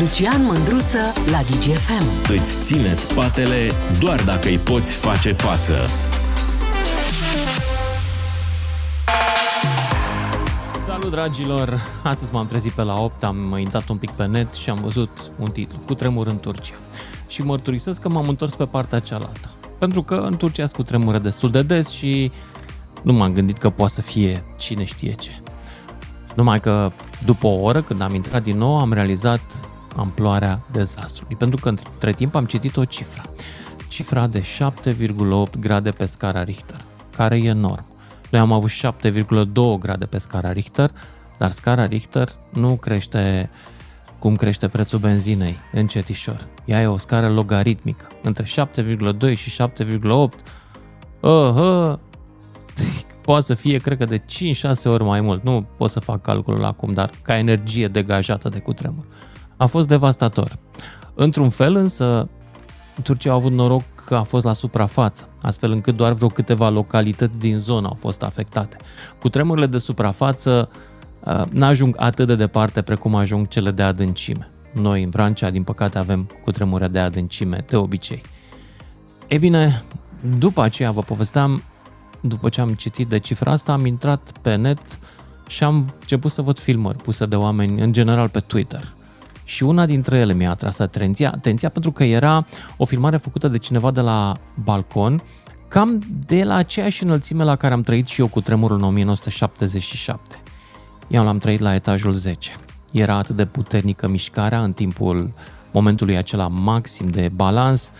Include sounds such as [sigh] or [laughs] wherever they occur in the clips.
Lucian Mândruță la DGFM. Îți ține spatele doar dacă îi poți face față. Salut dragilor! Astăzi m-am trezit pe la 8, am intrat un pic pe net și am văzut un titlu, cu tremur în Turcia. Și mărturisesc că m-am întors pe partea cealaltă. Pentru că în Turcia sunt cu tremură destul de des și nu m-am gândit că poate să fie cine știe ce. Numai că după o oră, când am intrat din nou, am realizat amploarea dezastrului. Pentru că între timp am citit o cifră. Cifra de 7,8 grade pe scara Richter, care e enorm. Noi am avut 7,2 grade pe scara Richter, dar scara Richter nu crește cum crește prețul benzinei, încetișor. Ea e o scară logaritmică. Între 7,2 și 7,8, uh, uh, poate să fie, cred că, de 5-6 ori mai mult. Nu pot să fac calculul acum, dar ca energie degajată de cutremur. A fost devastator. Într-un fel, însă, Turcia a avut noroc că a fost la suprafață, astfel încât doar vreo câteva localități din zonă au fost afectate. Cu tremurile de suprafață uh, n-ajung atât de departe precum ajung cele de adâncime. Noi, în Vrancea, din păcate, avem cu tremure de adâncime, de obicei. E bine, după aceea vă povesteam, după ce am citit de cifra asta, am intrat pe net și am început să văd filmări puse de oameni, în general pe Twitter. Și una dintre ele mi-a atras atenția, atenția pentru că era o filmare făcută de cineva de la balcon, cam de la aceeași înălțime la care am trăit și eu cu tremurul în 1977. Eu l-am trăit la etajul 10. Era atât de puternică mișcarea în timpul momentului acela maxim de balans,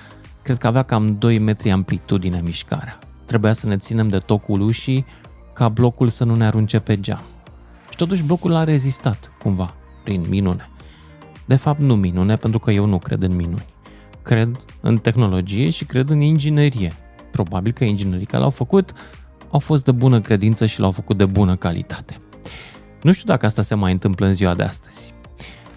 cred că avea cam 2 metri amplitudine mișcarea. Trebuia să ne ținem de tocul ușii ca blocul să nu ne arunce pe geam. Și totuși blocul a rezistat, cumva, prin minune. De fapt, nu minune, pentru că eu nu cred în minuni. Cred în tehnologie și cred în inginerie. Probabil că inginerii care l-au făcut au fost de bună credință și l-au făcut de bună calitate. Nu știu dacă asta se mai întâmplă în ziua de astăzi.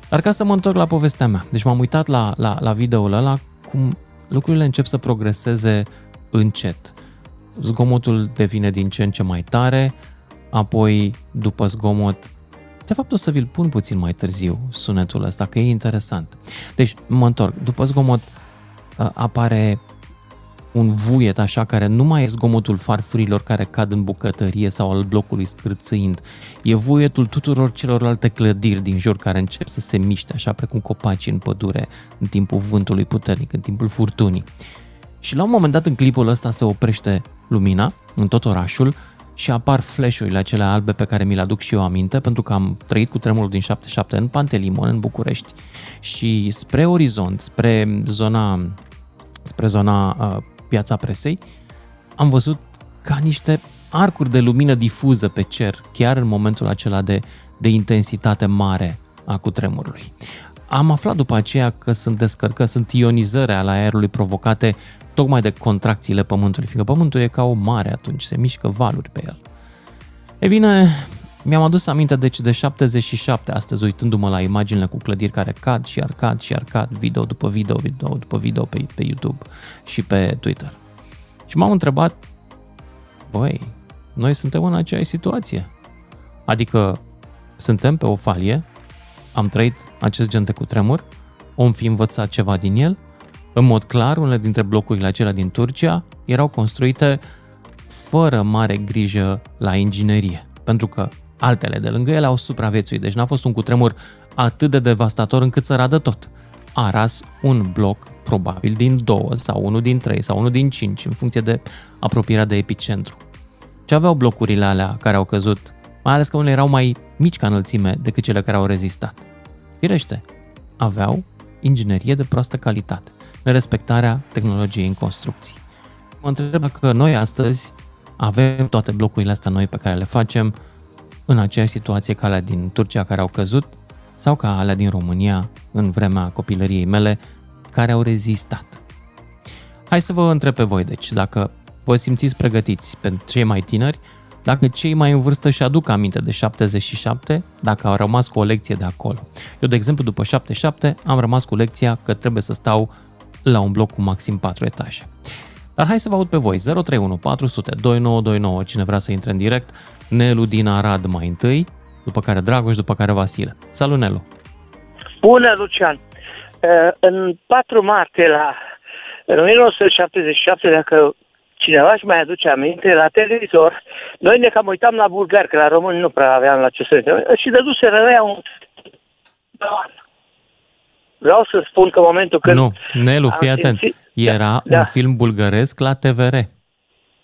Dar ca să mă întorc la povestea mea, deci m-am uitat la, la, la videoul ăla cum lucrurile încep să progreseze încet. Zgomotul devine din ce în ce mai tare, apoi după zgomot de fapt o să vi-l pun puțin mai târziu, sunetul ăsta, că e interesant. Deci, mă întorc, după zgomot uh, apare un vuiet așa care nu mai e zgomotul farfurilor care cad în bucătărie sau al blocului scârțâind. E vuietul tuturor celorlalte clădiri din jur care încep să se miște așa precum copaci în pădure în timpul vântului puternic, în timpul furtunii. Și la un moment dat în clipul ăsta se oprește lumina în tot orașul și apar flash-urile acelea albe pe care mi le aduc și eu aminte, pentru că am trăit cu tremurul din 77 în Pantelimon, în București, și spre orizont, spre zona, spre zona uh, Piața Presei, am văzut ca niște arcuri de lumină difuză pe cer, chiar în momentul acela de, de intensitate mare a cutremurului. Am aflat după aceea că sunt descărcări, sunt ionizări ale aerului provocate tocmai de contracțiile Pământului, fiindcă Pământul e ca o mare atunci, se mișcă valuri pe el. E bine, mi-am adus aminte deci de 77 astăzi, uitându-mă la imaginile cu clădiri care cad și arcad și arcad, video după video, video după video pe, pe YouTube și pe Twitter. Și m-am întrebat, băi, noi suntem în aceeași situație. Adică suntem pe o falie, am trăit acest gen de cutremur, om fi învățat ceva din el în mod clar, unele dintre blocurile acelea din Turcia erau construite fără mare grijă la inginerie, pentru că altele de lângă ele au supraviețuit, deci n-a fost un cutremur atât de devastator încât să radă tot. A ras un bloc probabil din două sau unul din trei sau unul din cinci, în funcție de apropierea de epicentru. Ce aveau blocurile alea care au căzut, mai ales că unele erau mai mici ca înălțime decât cele care au rezistat? Firește, aveau inginerie de proastă calitate nerespectarea tehnologiei în construcții. Mă întreb dacă noi astăzi avem toate blocurile astea noi pe care le facem în aceeași situație ca alea din Turcia care au căzut sau ca alea din România în vremea copilăriei mele care au rezistat. Hai să vă întreb pe voi, deci, dacă vă simțiți pregătiți pentru cei mai tineri, dacă cei mai în vârstă și aduc aminte de 77, dacă au rămas cu o lecție de acolo. Eu, de exemplu, după 77, am rămas cu lecția că trebuie să stau la un bloc cu maxim 4 etaje. Dar hai să vă aud pe voi, 031 400 2929, cine vrea să intre în direct, Nelu din Arad mai întâi, după care Dragoș, după care Vasile. Salut, Nelu! Bună, Lucian! Uh, în 4 martie la în 1977, dacă cineva își mai aduce aminte, la televizor, noi ne cam uitam la bulgari, că la români nu prea aveam la ce să uităm, și dăduseră ăia un... Vreau să spun că în momentul când... Nu, Nelu, fii atent. Simțit... Era da, un film bulgăresc la TVR.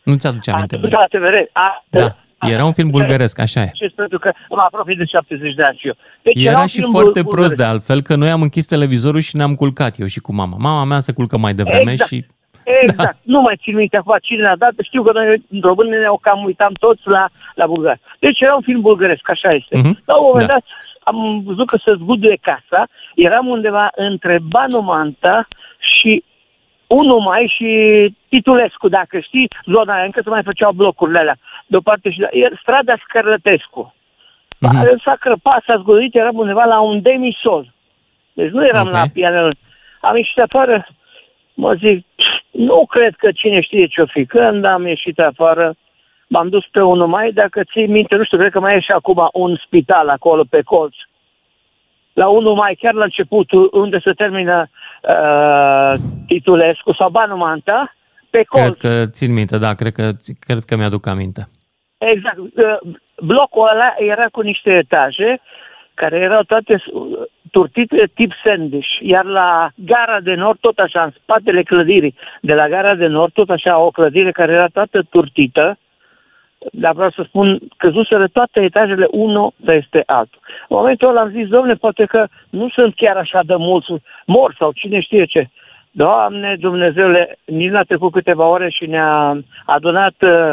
Nu ți-aduce aminte? A, la TVR. A, da. Era un film bulgăresc, așa e. Și pentru că mă apropii de 70 de ani și eu. Deci era, era și foarte bul- prost de altfel, că noi am închis televizorul și ne-am culcat eu și cu mama. Mama mea se culcă mai devreme exact. și... Exact. Da. Nu mai țin minte acum cine a dat. Știu că noi în români ne-au cam uitam toți la, la bulgari. Deci era un film bulgăresc, așa este. Uh-huh. La un moment da. dat am văzut că se zguduie casa. Eram undeva între Banomanta și unul mai și Titulescu, dacă știi, zona aia, încă se mai făceau blocurile alea, de o parte și de strada Scărlătescu. Uh-huh. S-a crăpat, s-a zguduit, eram undeva la un demisol. Deci nu eram okay. la pianel. Am ieșit afară, mă zic, nu cred că cine știe ce-o fi. Când am ieșit afară, m-am dus pe unul mai, dacă ții minte, nu știu, cred că mai e și acum un spital acolo pe colț. La unul mai, chiar la începutul, unde se termină uh, Titulescu sau Banu Manta, pe colț. Cred că țin minte, da, cred că, cred că mi-aduc aminte. Exact. Uh, blocul ăla era cu niște etaje care erau toate turtite tip sandwich, iar la gara de nord, tot așa, în spatele clădirii de la gara de nord, tot așa, o clădire care era toată turtită, dar vreau să spun, căzuseră toate etajele unul peste altul. În momentul ăla am zis, domne, poate că nu sunt chiar așa de mulți morți sau cine știe ce. Doamne, Dumnezeule, nici n-a trecut câteva ore și ne-a adunat, uh,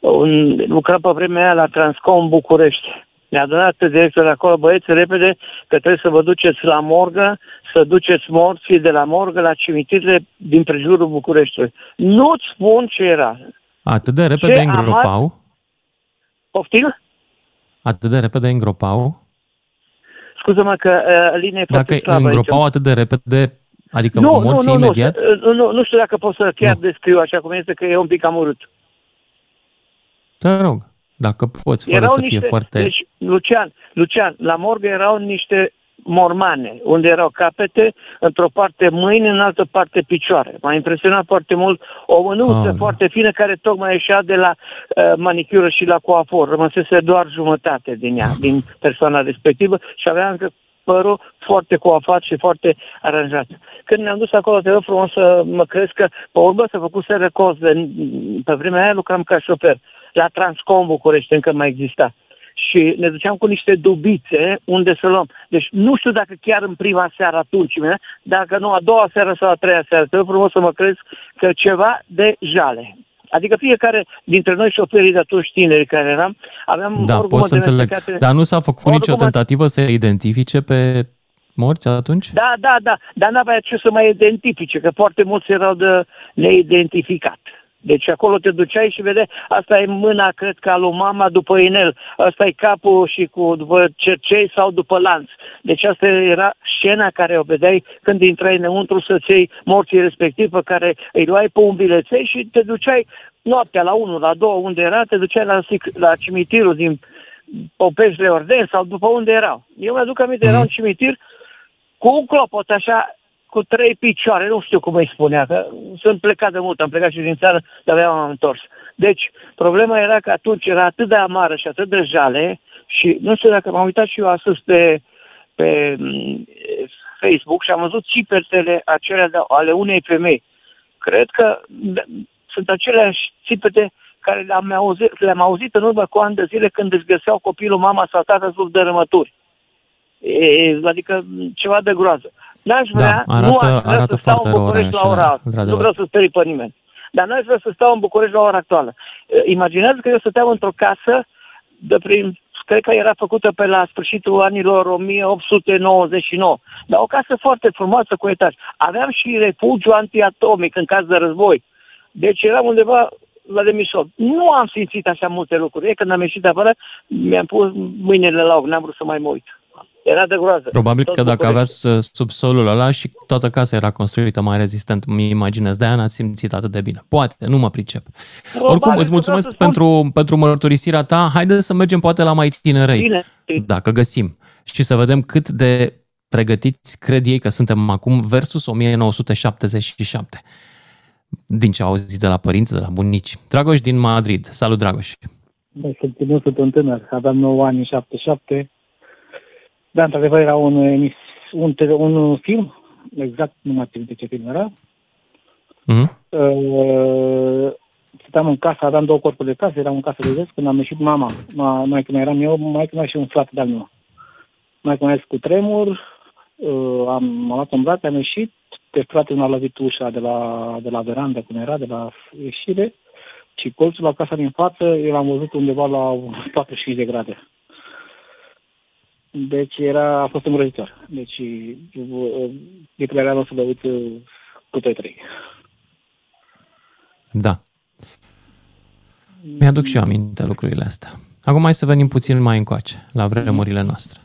un, lucra pe vremea aia la Transcom București. Ne-a adunat directorul acolo, băieți, repede, că trebuie să vă duceți la morgă, să duceți morții de la morgă la cimitirile din prejurul Bucureștiului. Nu-ți spun ce era. Atât de repede ce îngropau? Amat... Poftim? Atât de repede îngropau? Scuză-mă că uh, linia e Dacă îngropau aici. atât de repede, Adică nu, morții nu, nu, imediat? Nu, nu, nu știu dacă pot să chiar nu. descriu așa cum este, că e un pic amurât. Te rog, dacă poți, fără erau să niște, fie foarte... Deci, Lucian, Lucian, la morgă erau niște mormane, unde erau capete, într-o parte mâini, în altă parte picioare. M-a impresionat foarte mult o mânuță oh. foarte fină care tocmai ieșea de la uh, manicură și la coafor. Rămăsese doar jumătate din ea, [laughs] din persoana respectivă și avea încă părul foarte coafat și foarte aranjat. Când ne-am dus acolo, te rog frumos să mă crezi că pe urmă s-a făcut să cost. Pe vremea aia lucram ca șofer. La Transcom București încă mai exista. Și ne duceam cu niște dubițe unde să luăm. Deci nu știu dacă chiar în prima seară atunci, dacă nu a doua seară sau a treia seară, te rog frumos să mă crezi că ceva de jale. Adică fiecare dintre noi șoferii de atunci tineri care eram, aveam Da, pot să înțeleg. Dar nu s-a făcut nicio tentativă să identifice pe morți atunci? Da, da, da. Dar n-avea ce să mai identifice, că foarte mulți erau de neidentificat. Deci acolo te duceai și vede, asta e mâna, cred că, a lui mama după inel, asta e capul și cu după cercei sau după lanț. Deci asta era scena care o vedeai când intrai înăuntru să-ți iei morții respectiv pe care îi luai pe un bileței și te duceai noaptea la 1, la 2, unde era, te duceai la, la cimitirul din Popeșle Orden sau după unde erau. Eu mi-aduc aminte, mm. era un cimitir cu un clopot așa cu trei picioare, nu știu cum îi spunea, că sunt plecat de mult, am plecat și din țară, dar abia m-am întors. Deci, problema era că atunci era atât de amară și atât de jale și nu știu dacă m-am uitat și eu astăzi pe, pe mm, Facebook și am văzut țipetele acelea de, ale unei femei. Cred că sunt aceleași țipete care le-am auzit, le-am auzit în urmă cu ani de zile când își găseau copilul mama sau tata sub dărâmături. E, adică ceva de groază. N-aș da, vrea, da, arată, nu aș vrea arată să stau în București la ora Nu vreau să sperii pe nimeni. Dar n-aș vrea să stau în București la ora actuală. Imaginează că eu stăteam într-o casă de prin cred că era făcută pe la sfârșitul anilor 1899. Dar o casă foarte frumoasă cu etaj. Aveam și refugiu antiatomic în caz de război. Deci eram undeva la demisor. Nu am simțit așa multe lucruri. E când am ieșit de afară, mi-am pus mâinile la ochi, n-am vrut să mai mă uit. Era de groază. Probabil Tot că dacă aveați uh, subsolul ăla și toată casa era construită mai rezistent, mi imaginez, de-aia n-ați simțit atât de bine. Poate, nu mă pricep. Probabil Oricum, îți mulțumesc pentru, pentru mărturisirea ta. Haideți să mergem poate la mai tinerei, bine. dacă găsim, și să vedem cât de pregătiți, cred ei că suntem acum, versus 1977. Din ce au auzit de la părinți, de la bunici. Dragoș din Madrid. Salut, Dragoș! Bă, sunt, nu sunt un tânăr, aveam 9 ani în 77. Da, într-adevăr era un, un, un film, exact nu mai țin de ce film era. Mm-hmm. Uh, stăteam în casă, aveam două corpuri de casă, eram în casă de zes, când am ieșit mama, ma, mai când eram eu, mai când și un frate de-al meu. Mai când cu tremur, uh, am, am luat în brațe, am ieșit, pe frate mi-a lovit ușa de la, de la verandă, cum era, de la ieșire, și colțul la casa din față, el am văzut undeva la 45 de grade. Deci era, a fost îngrozitor. Deci, declararea nu să le uit cu toi trei. Da. Mi-aduc și eu aminte lucrurile astea. Acum hai să venim puțin mai încoace, la vremurile noastre.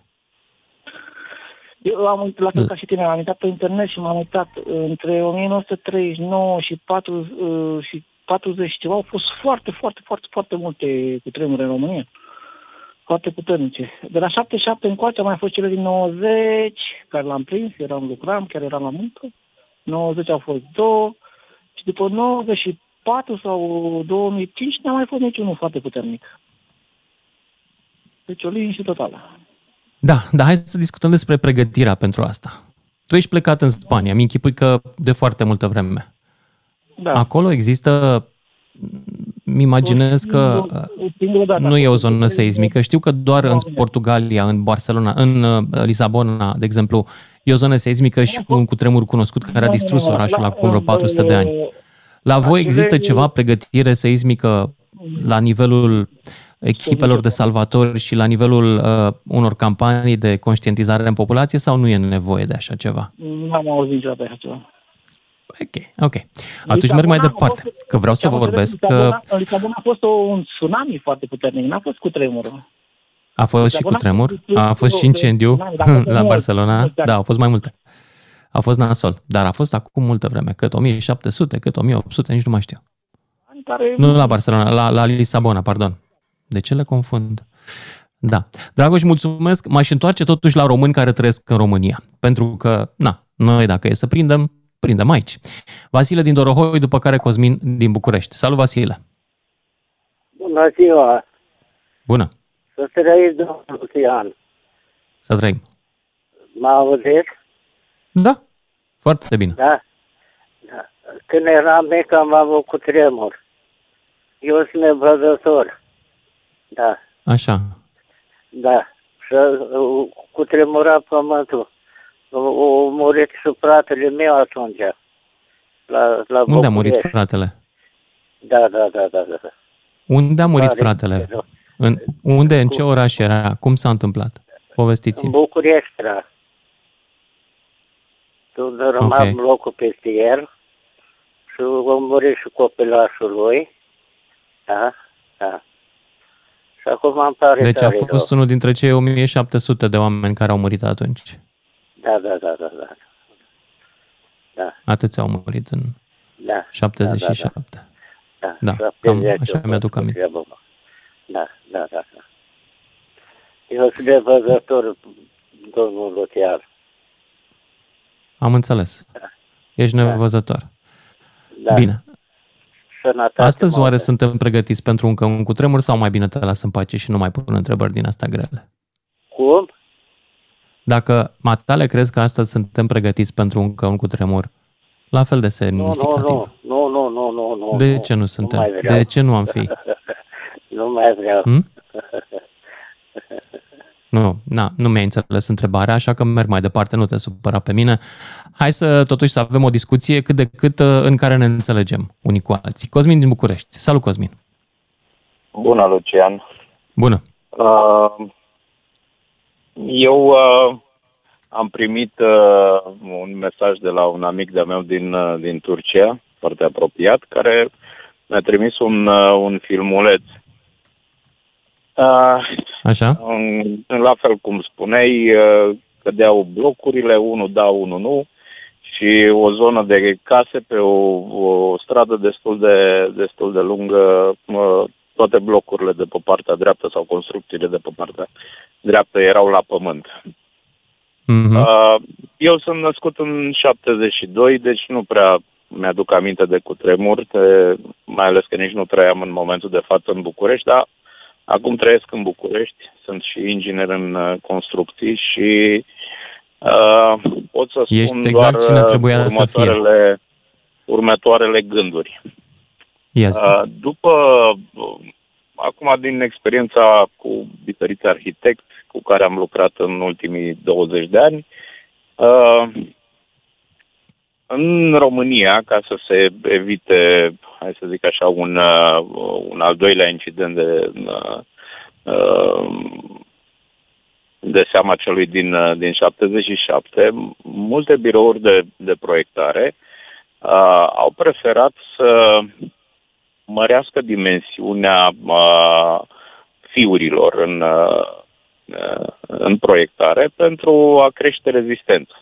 Eu am la fel ca și tine, am uitat pe internet și m-am uitat între 1939 și, 4, uh, și 40 ceva, au fost foarte, foarte, foarte, foarte multe cutremure în România. Foarte puternice. De la 77 încoace au mai fost cele din 90, care l-am prins, eram lucram, chiar eram la muncă. 90 au fost două și după 94 sau 2005 n-a mai fost niciunul foarte puternic. Deci o liniște totală. Da, dar hai să discutăm despre pregătirea pentru asta. Tu ești plecat în Spania, mi închipui că de foarte multă vreme. Da. Acolo există, mi imaginez că nu e o zonă seismică. Știu că doar în Portugalia, în Barcelona, în uh, Lisabona, de exemplu, e o zonă seismică și un cutremur cunoscut care a distrus orașul acum vreo 400 de ani. La voi există ceva pregătire seismică la nivelul echipelor de salvatori și la nivelul uh, unor campanii de conștientizare în populație sau nu e nevoie de așa ceva? Nu am auzit niciodată așa ceva. Ok, ok. Atunci Lisabona merg mai departe, fost, că vreau să vă vorbesc Lisabona, că... Lisabona a fost un tsunami foarte puternic, n-a fost cu tremur. A fost Lisabona și cu tremur? A fost și incendiu [laughs] la Barcelona? Da, au fost mai multe. A fost nasol, dar a fost acum multă vreme, cât 1700, cât 1800, nici nu mai știu. Nu la Barcelona, la, la Lisabona, pardon. De ce le confund? Da. Dragoș, mulțumesc. M-aș întoarce totuși la români care trăiesc în România. Pentru că, na, noi dacă e să prindem, prindem aici. Vasile din Dorohoi, după care Cosmin din București. Salut, Vasile! Bună ziua! Bună! Să trăiți, domnul Lucian. Să trăim. Mă auziți? Da, foarte bine. Da. da. Când eram mic am avut cu tremur. Eu sunt nevăzător. Da. Așa. Da. Și uh, cu tremura pământul. O murit și fratele meu atunci. La, la Unde a murit fratele? Da, da, da, da, da. Unde a murit Mare, fratele? În, unde, în ce oraș era? Cum s-a întâmplat? povestiți În București era. Tu rămas okay. locul peste el și a murit și copilașul lui. Da, da. Și acum am pare Deci a fost rău. unul dintre cei 1700 de oameni care au murit atunci. Da, da, da, da, da. da. Atâția au murit în da, 77. Da, da, da. da cam așa mi-aduc aminte. Da, da, da, da. Eu sunt de văzător, domnul Luciar. Am înțeles. Da. Ești da. nevăzător. Da. Bine. Sănătate Astăzi oare suntem pregătiți pentru încă un cutremur sau mai bine te las în pace și nu mai pun întrebări din asta grele? Cum? Dacă matale crezi că astăzi suntem pregătiți pentru încă un cutremur, la fel de semnificativ. Nu, nu, nu, nu, nu. De ce nu suntem? Nu de ce nu am fi? [laughs] nu mai vreau. Hmm? Nu, na, nu mi-ai înțeles întrebarea, așa că merg mai departe, nu te supăra pe mine. Hai să totuși să avem o discuție cât de cât uh, în care ne înțelegem unii cu alții. Cosmin din București. Salut, Cosmin! Bună, Lucian! Bună! Uh, eu uh, am primit uh, un mesaj de la un amic de-a meu din, uh, din Turcia, foarte apropiat, care mi-a trimis un, uh, un filmuleț. Uh, Așa? În, la fel cum spuneai, uh, cădeau blocurile, unul da, unul nu, și o zonă de case pe o, o stradă destul de, destul de lungă, uh, toate blocurile de pe partea dreaptă sau construcțiile de pe partea dreaptă erau la pământ. Uh-huh. Eu sunt născut în 72, deci nu prea mi-aduc aminte de cutremur, de, mai ales că nici nu trăiam în momentul de față în București, dar acum trăiesc în București, sunt și inginer în uh, construcții și uh, pot să Ești spun exact doar cine trebuia următoarele, să fie. următoarele gânduri. Yes. Uh, după, uh, acum din experiența cu diferiți arhitecți cu care am lucrat în ultimii 20 de ani, uh, în România, ca să se evite, hai să zic așa, un, uh, un al doilea incident de, uh, uh, de seama celui din, din 77, multe birouri de, de proiectare uh, au preferat să mărească dimensiunea uh, fiurilor în, uh, în proiectare pentru a crește rezistența.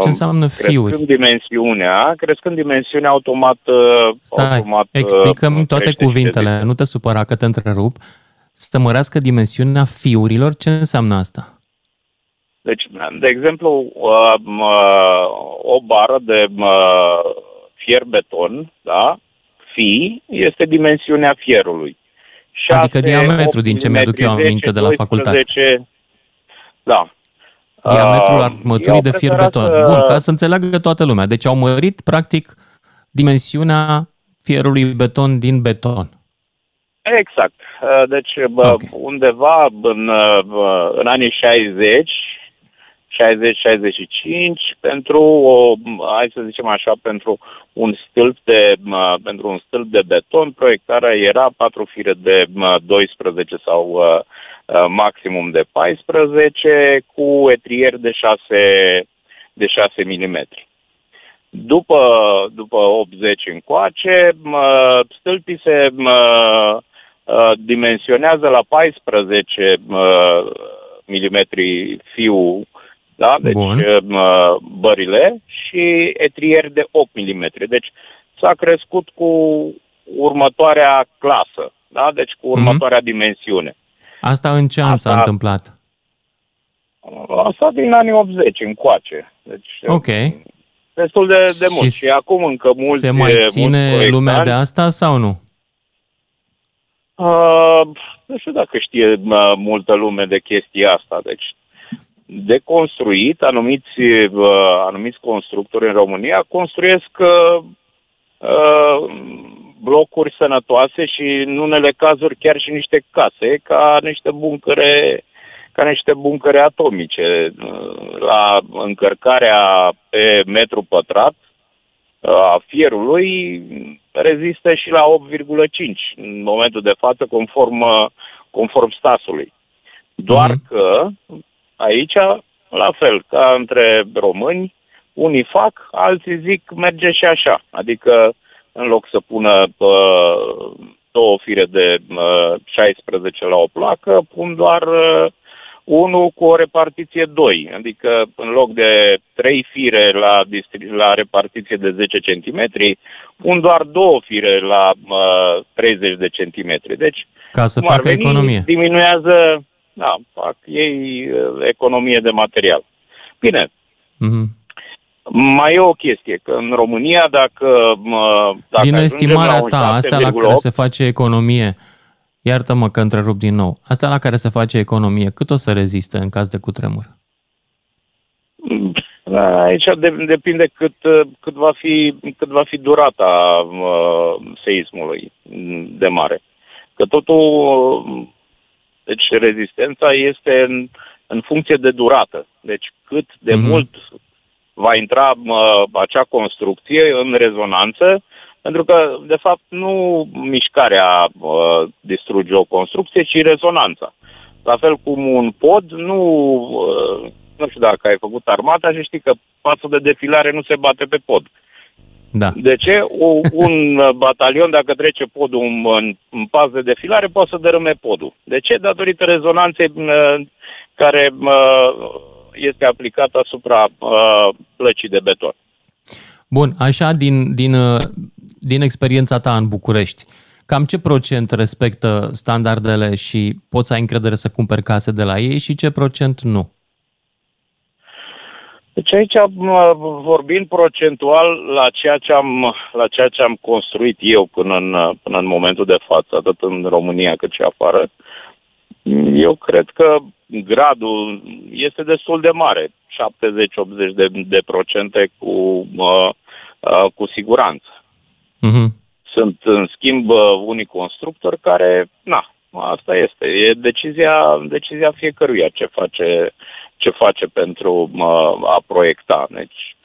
Ce înseamnă fiuri? Crescând dimensiunea, crescând dimensiunea automat... Stai, automat explicăm toate cuvintele, nu te supăra că te întrerup. Să mărească dimensiunea fiurilor, ce înseamnă asta? Deci, de exemplu, o bară de fier beton, da, fi, este dimensiunea fierului. 6, adică diametru, din ce mi-aduc eu aminte de la facultate. Da, Diametrul armăturii de fier beton. Să... Bun, ca să înțeleagă toată lumea. Deci au mărit, practic, dimensiunea fierului beton din beton. Exact. Deci okay. undeva în, în anii 60, 60-65, pentru o, hai să zicem așa, pentru un stâlp de, pentru un stâlp de beton, proiectarea era patru fire de 12 sau Uh, maximum de 14 cu etrier de 6, de 6 mm. După, după 80 încoace, stâlpii se mă, uh, dimensionează la 14 mm fiu, da? deci Bun. bările și etrier de 8 mm. Deci s-a crescut cu următoarea clasă, da? deci cu mhm. următoarea mm-hmm. dimensiune. Asta în ce an Asta... s-a întâmplat? Asta din anii 80 încoace. Deci, ok. Destul de, de mult. Și, și acum încă mult. Se mai ține lumea de asta sau nu? Uh, nu știu dacă știe uh, multă lume de chestia asta. Deci, de construit, anumiți, uh, anumiți constructori în România construiesc uh, uh, blocuri sănătoase și în unele cazuri chiar și niște case ca niște buncăre ca niște buncăre atomice. La încărcarea pe metru pătrat a fierului rezistă și la 8,5 în momentul de față conform, conform stasului. Doar uh-huh. că aici, la fel, ca între români, unii fac, alții zic merge și așa. Adică în loc să pună uh, două fire de uh, 16 la o placă, pun doar uh, unul cu o repartiție 2, adică în loc de trei fire la, la repartiție de 10 cm, pun doar două fire la uh, 30 de cm. Deci, ca să facă veni, economie. Diminuează, da, fac ei uh, economie de material. Bine, mm-hmm. Mai e o chestie, că în România, dacă... dacă din estimarea ta, astea la care se face economie, iartă-mă că întrerup din nou, astea la care se face economie, cât o să reziste în caz de cutremur? Da, aici de, depinde cât, cât, va fi, cât va fi durata uh, seismului de mare. Că totul, deci rezistența este în, în funcție de durată. Deci cât de mm-hmm. mult va intra uh, acea construcție în rezonanță, pentru că, de fapt, nu mișcarea uh, distruge o construcție, ci rezonanța. La fel cum un pod, nu, uh, nu știu dacă ai făcut armata și știi că față de defilare nu se bate pe pod. Da. De ce? O, un batalion, dacă trece podul în, în, în pas de defilare, poate să dărâme podul. De ce? Datorită rezonanței uh, care uh, este aplicat asupra uh, plăcii de beton. Bun, așa din, din, uh, din experiența ta în București, cam ce procent respectă standardele și poți să ai încredere să cumperi case de la ei și ce procent nu? Deci aici, vorbind procentual la ceea ce am, la ceea ce am construit eu până în, până în momentul de față, atât în România cât și afară, eu cred că gradul este destul de mare, 70-80 de, de procente cu, uh, uh, cu siguranță. Uh-huh. Sunt, în schimb, unii constructori care, na, asta este, e decizia, decizia fiecăruia ce face, ce face pentru uh, a proiecta. Deci,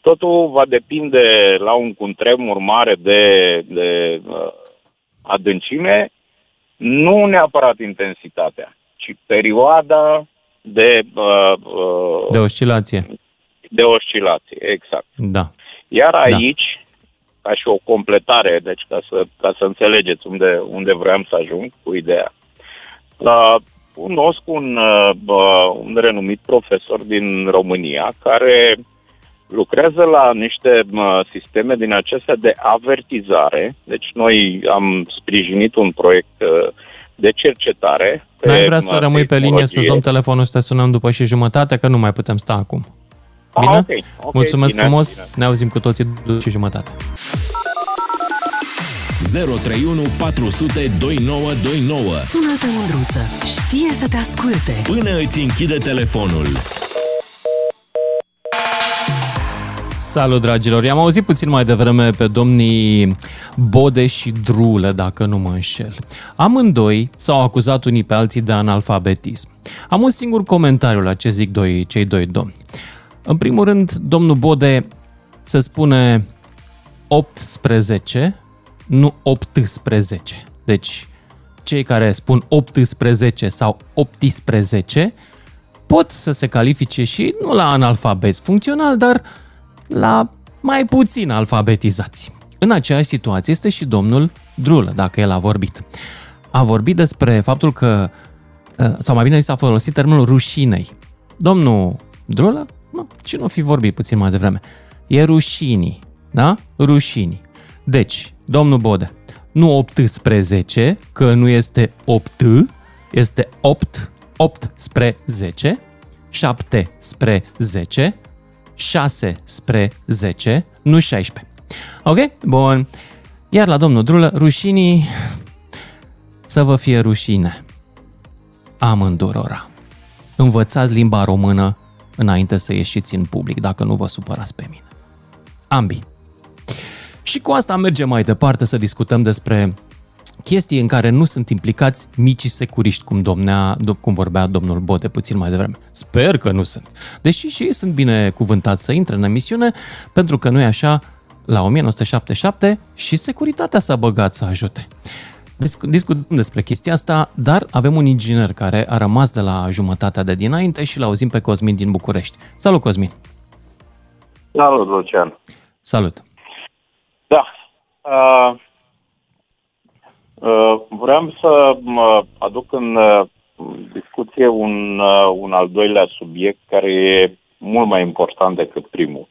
totul va depinde la un cutremur mare de, de uh, adâncime, nu neapărat intensitatea, ci perioada de... Uh, uh, de oscilație. De oscilație, exact. Da. Iar da. aici, da. ca și o completare, deci ca să, ca să înțelegeți unde, unde vreau să ajung cu ideea, uh, cunosc un, uh, un renumit profesor din România care lucrează la niște uh, sisteme din acestea de avertizare. Deci noi am sprijinit un proiect uh, de cercetare. N-ai vrea să rămâi pe linie, să-ți luăm telefonul, să te sunăm după și jumătate, că nu mai putem sta acum. Ah, bine? Ah, okay, okay, Mulțumesc bine, frumos, bine. ne auzim cu toții după și jumătate. 031 400 2929 Sună-te, Mândruță, știe să te asculte Până îți închide telefonul Salut, dragilor! I-am auzit puțin mai devreme pe domnii Bode și Drulă, dacă nu mă înșel. Amândoi s-au acuzat unii pe alții de analfabetism. Am un singur comentariu la ce zic doi, cei doi domni. În primul rând, domnul Bode se spune 18, nu 18. Deci, cei care spun 18 sau 18 pot să se califice și nu la analfabet funcțional, dar la mai puțin alfabetizați. În aceeași situație este și domnul Drulă, dacă el a vorbit. A vorbit despre faptul că, uh, sau mai bine s-a folosit termenul rușinei. Domnul Drulă, nu, ce nu fi vorbit puțin mai devreme, e rușinii, da? Rușinii. Deci, domnul Bode, nu 18, că nu este 8, este 8, 8 spre 10, 7 spre 10, 6 spre 10, nu 16. Ok? Bun. Iar la domnul Drulă, rușinii să vă fie rușine. Amândurora. Învățați limba română înainte să ieșiți în public, dacă nu vă supărați pe mine. Ambii. Și cu asta mergem mai departe să discutăm despre chestii în care nu sunt implicați micii securiști, cum, domnea, cum vorbea domnul Bode puțin mai devreme. Sper că nu sunt. Deși și ei sunt bine cuvântați să intre în emisiune, pentru că nu e așa, la 1977 și securitatea s-a băgat să ajute. Discutăm despre chestia asta, dar avem un inginer care a rămas de la jumătatea de dinainte și l-auzim pe Cosmin din București. Salut, Cosmin! Salut, Lucian! Salut! Da, uh, Uh, vreau să aduc în uh, discuție un, uh, un al doilea subiect care e mult mai important decât primul.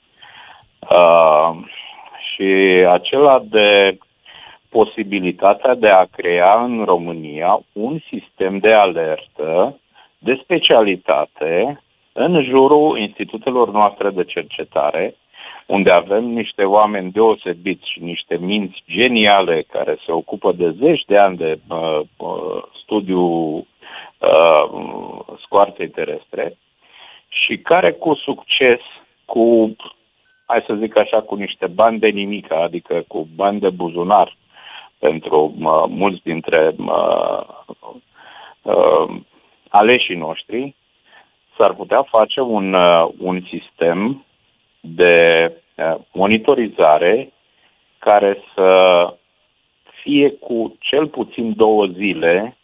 Și acela de posibilitatea de a crea în România un sistem de alertă de specialitate în jurul institutelor noastre de cercetare, unde avem niște oameni deosebiți și niște minți geniale care se ocupă de zeci de ani de uh, uh, studiu uh, scoarței terestre și care cu succes, cu, hai să zic așa, cu niște bani de nimic, adică cu bani de buzunar pentru uh, mulți dintre uh, uh, aleșii noștri, s-ar putea face un, uh, un sistem de uh, monitorizare care să fie cu cel puțin două zile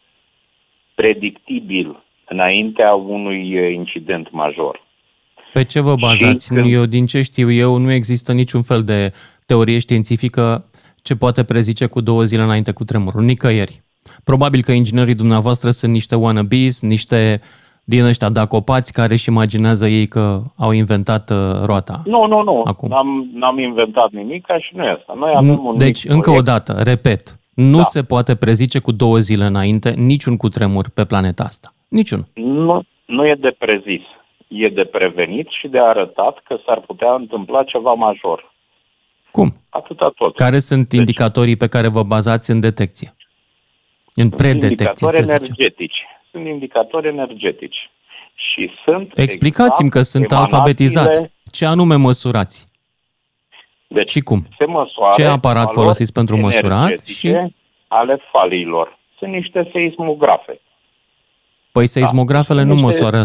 predictibil înaintea unui uh, incident major. Pe ce vă bazați? când... Eu, din ce știu eu, nu există niciun fel de teorie științifică ce poate prezice cu două zile înainte cu tremurul. Nicăieri. Probabil că inginerii dumneavoastră sunt niște wannabes, niște din ăștia dacopați care își imaginează ei că au inventat uh, roata. Nu, nu, nu. Acum. N-am, n-am inventat nimic și nu e asta. Noi avem un deci, încă proiect. o dată, repet, nu da. se poate prezice cu două zile înainte niciun cutremur pe planeta asta. Niciun. Nu, nu e de prezis. e de prevenit și de arătat că s-ar putea întâmpla ceva major. Cum? Atâta tot. Care sunt deci, indicatorii pe care vă bazați în detecție? În predetecție, indicatori să zicem. Energetici. Sunt indicatori energetici. Și sunt Explicați-mi exact că sunt emanațiile- alfabetizat. Ce anume măsurați? Deci, Și cum? se măsoară Ce aparat valori folosiți pentru măsurat energetice și- ale faliilor. Sunt niște seismografe. Păi seismografele nu Niște- măsoară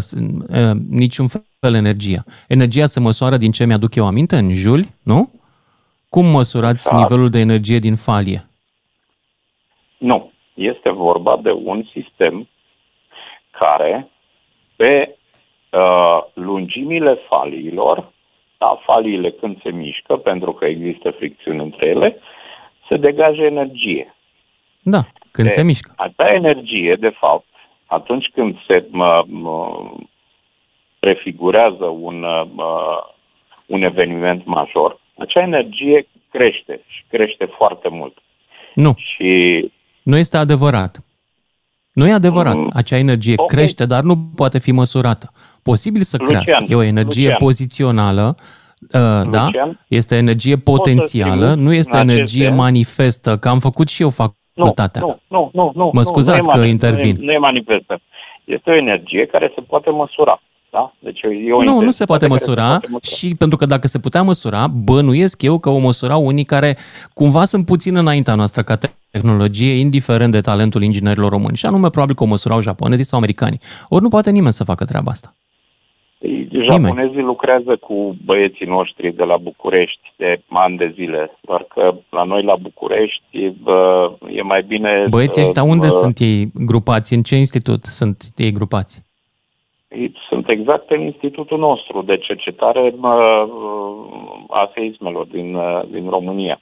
uh, niciun fel energia. Energia se măsoară din ce mi-aduc eu aminte, în juli, nu? Cum măsurați Exact. nivelul de energie din falie? Nu. Este vorba de un sistem care, pe uh, lungimile faliilor, da, faliile când se mișcă, pentru că există fricțiuni între ele, se degajă energie. Da, când De- se mișcă. Acea energie, de fapt, atunci când se mă, mă, prefigurează un, mă, un eveniment major, acea energie crește și crește foarte mult. Nu, Și nu este adevărat. Nu e adevărat. Mm. Acea energie Ok. crește, dar nu poate fi măsurată. Posibil să Lucian, crească. E o energie Lucian. pozițională, uh, da? Lucian, Este energie potențială, trimit nu este în acest energie sens? manifestă, că am făcut și eu nu, facultatea. nu, nu, nu, nu. Mă nu, scuzați nu e că mani- intervin. Nu e, nu e manifestă. Este o energie care se poate măsura. Da? Deci e o Nu, nu intensitate se poate care se măsura poate măsura. și pentru că dacă se putea măsura, bănuiesc eu că o măsurau unii care cumva sunt puțin înaintea noastră ca tehnologie, indiferent de talentul inginerilor români. Și anume, probabil că o măsurau japonezii sau americanii. Ori nu poate nimeni să facă treaba asta. Ei, Japonezii lucrează cu băieții noștri de la București de ani de zile, doar că la noi la București bă, e mai bine... Băieții să, ăștia unde bă, sunt ei grupați? În ce institut sunt ei grupați? Ei Sunt exact în institutul nostru de cercetare bă, a seismelor din, uh, din România.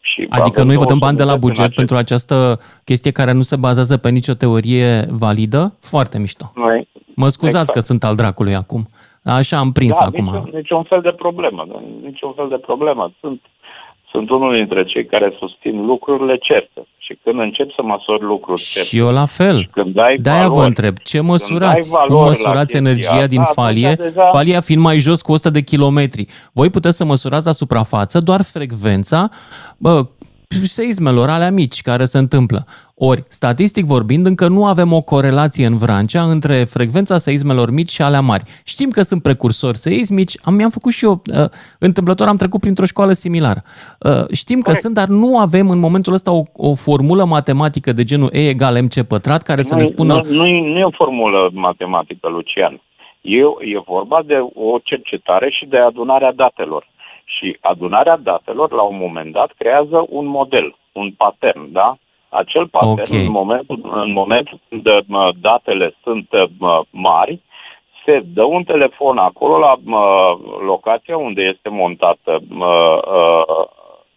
Și Adică avem noi vă două dăm bani de la unități în buget acest- pentru această chestie care nu se bazează pe nicio teorie validă? Foarte mișto. Noi, Mă scuzați Exact. că sunt al dracului acum. Așa am prins da, acum. Niciun, niciun fel de problemă. nu, Niciun fel de problemă. Sunt, sunt unul dintre cei care susțin lucrurile certe. Și când încep să măsori lucruri certe, Și eu la fel. când dai De-aia vă valori, întreb, ce ai măsurați? valori Cum la măsurați chestia energia din asta, falie? atunci deja- Falia fiind mai jos cu 100 de kilometri. Voi puteți să măsurați la suprafață doar frecvența bă, seismelor alea mici care se întâmplă. Ori, statistic vorbind, încă nu avem o corelație în Vrancea între frecvența seismelor mici și alea mari. Știm că sunt precursori seismici, am, mi-am făcut și eu, uh, întâmplător am trecut printr-o școală similară. Uh, știm că Corect. sunt, dar nu avem în momentul ăsta o, o formulă matematică de genul E egal MC pătrat care să nu, ne spună Nu, nu, e- nu e o formulă matematică, Lucian. E, e vorba de o cercetare și de adunarea datelor. Și adunarea datelor, la un moment dat, creează un model, un pattern, da? Acel pattern, Ok. în, momentul, în momentul când mă, datele sunt mă, mari, se dă un telefon acolo la mă, locația unde este montată mă, uh,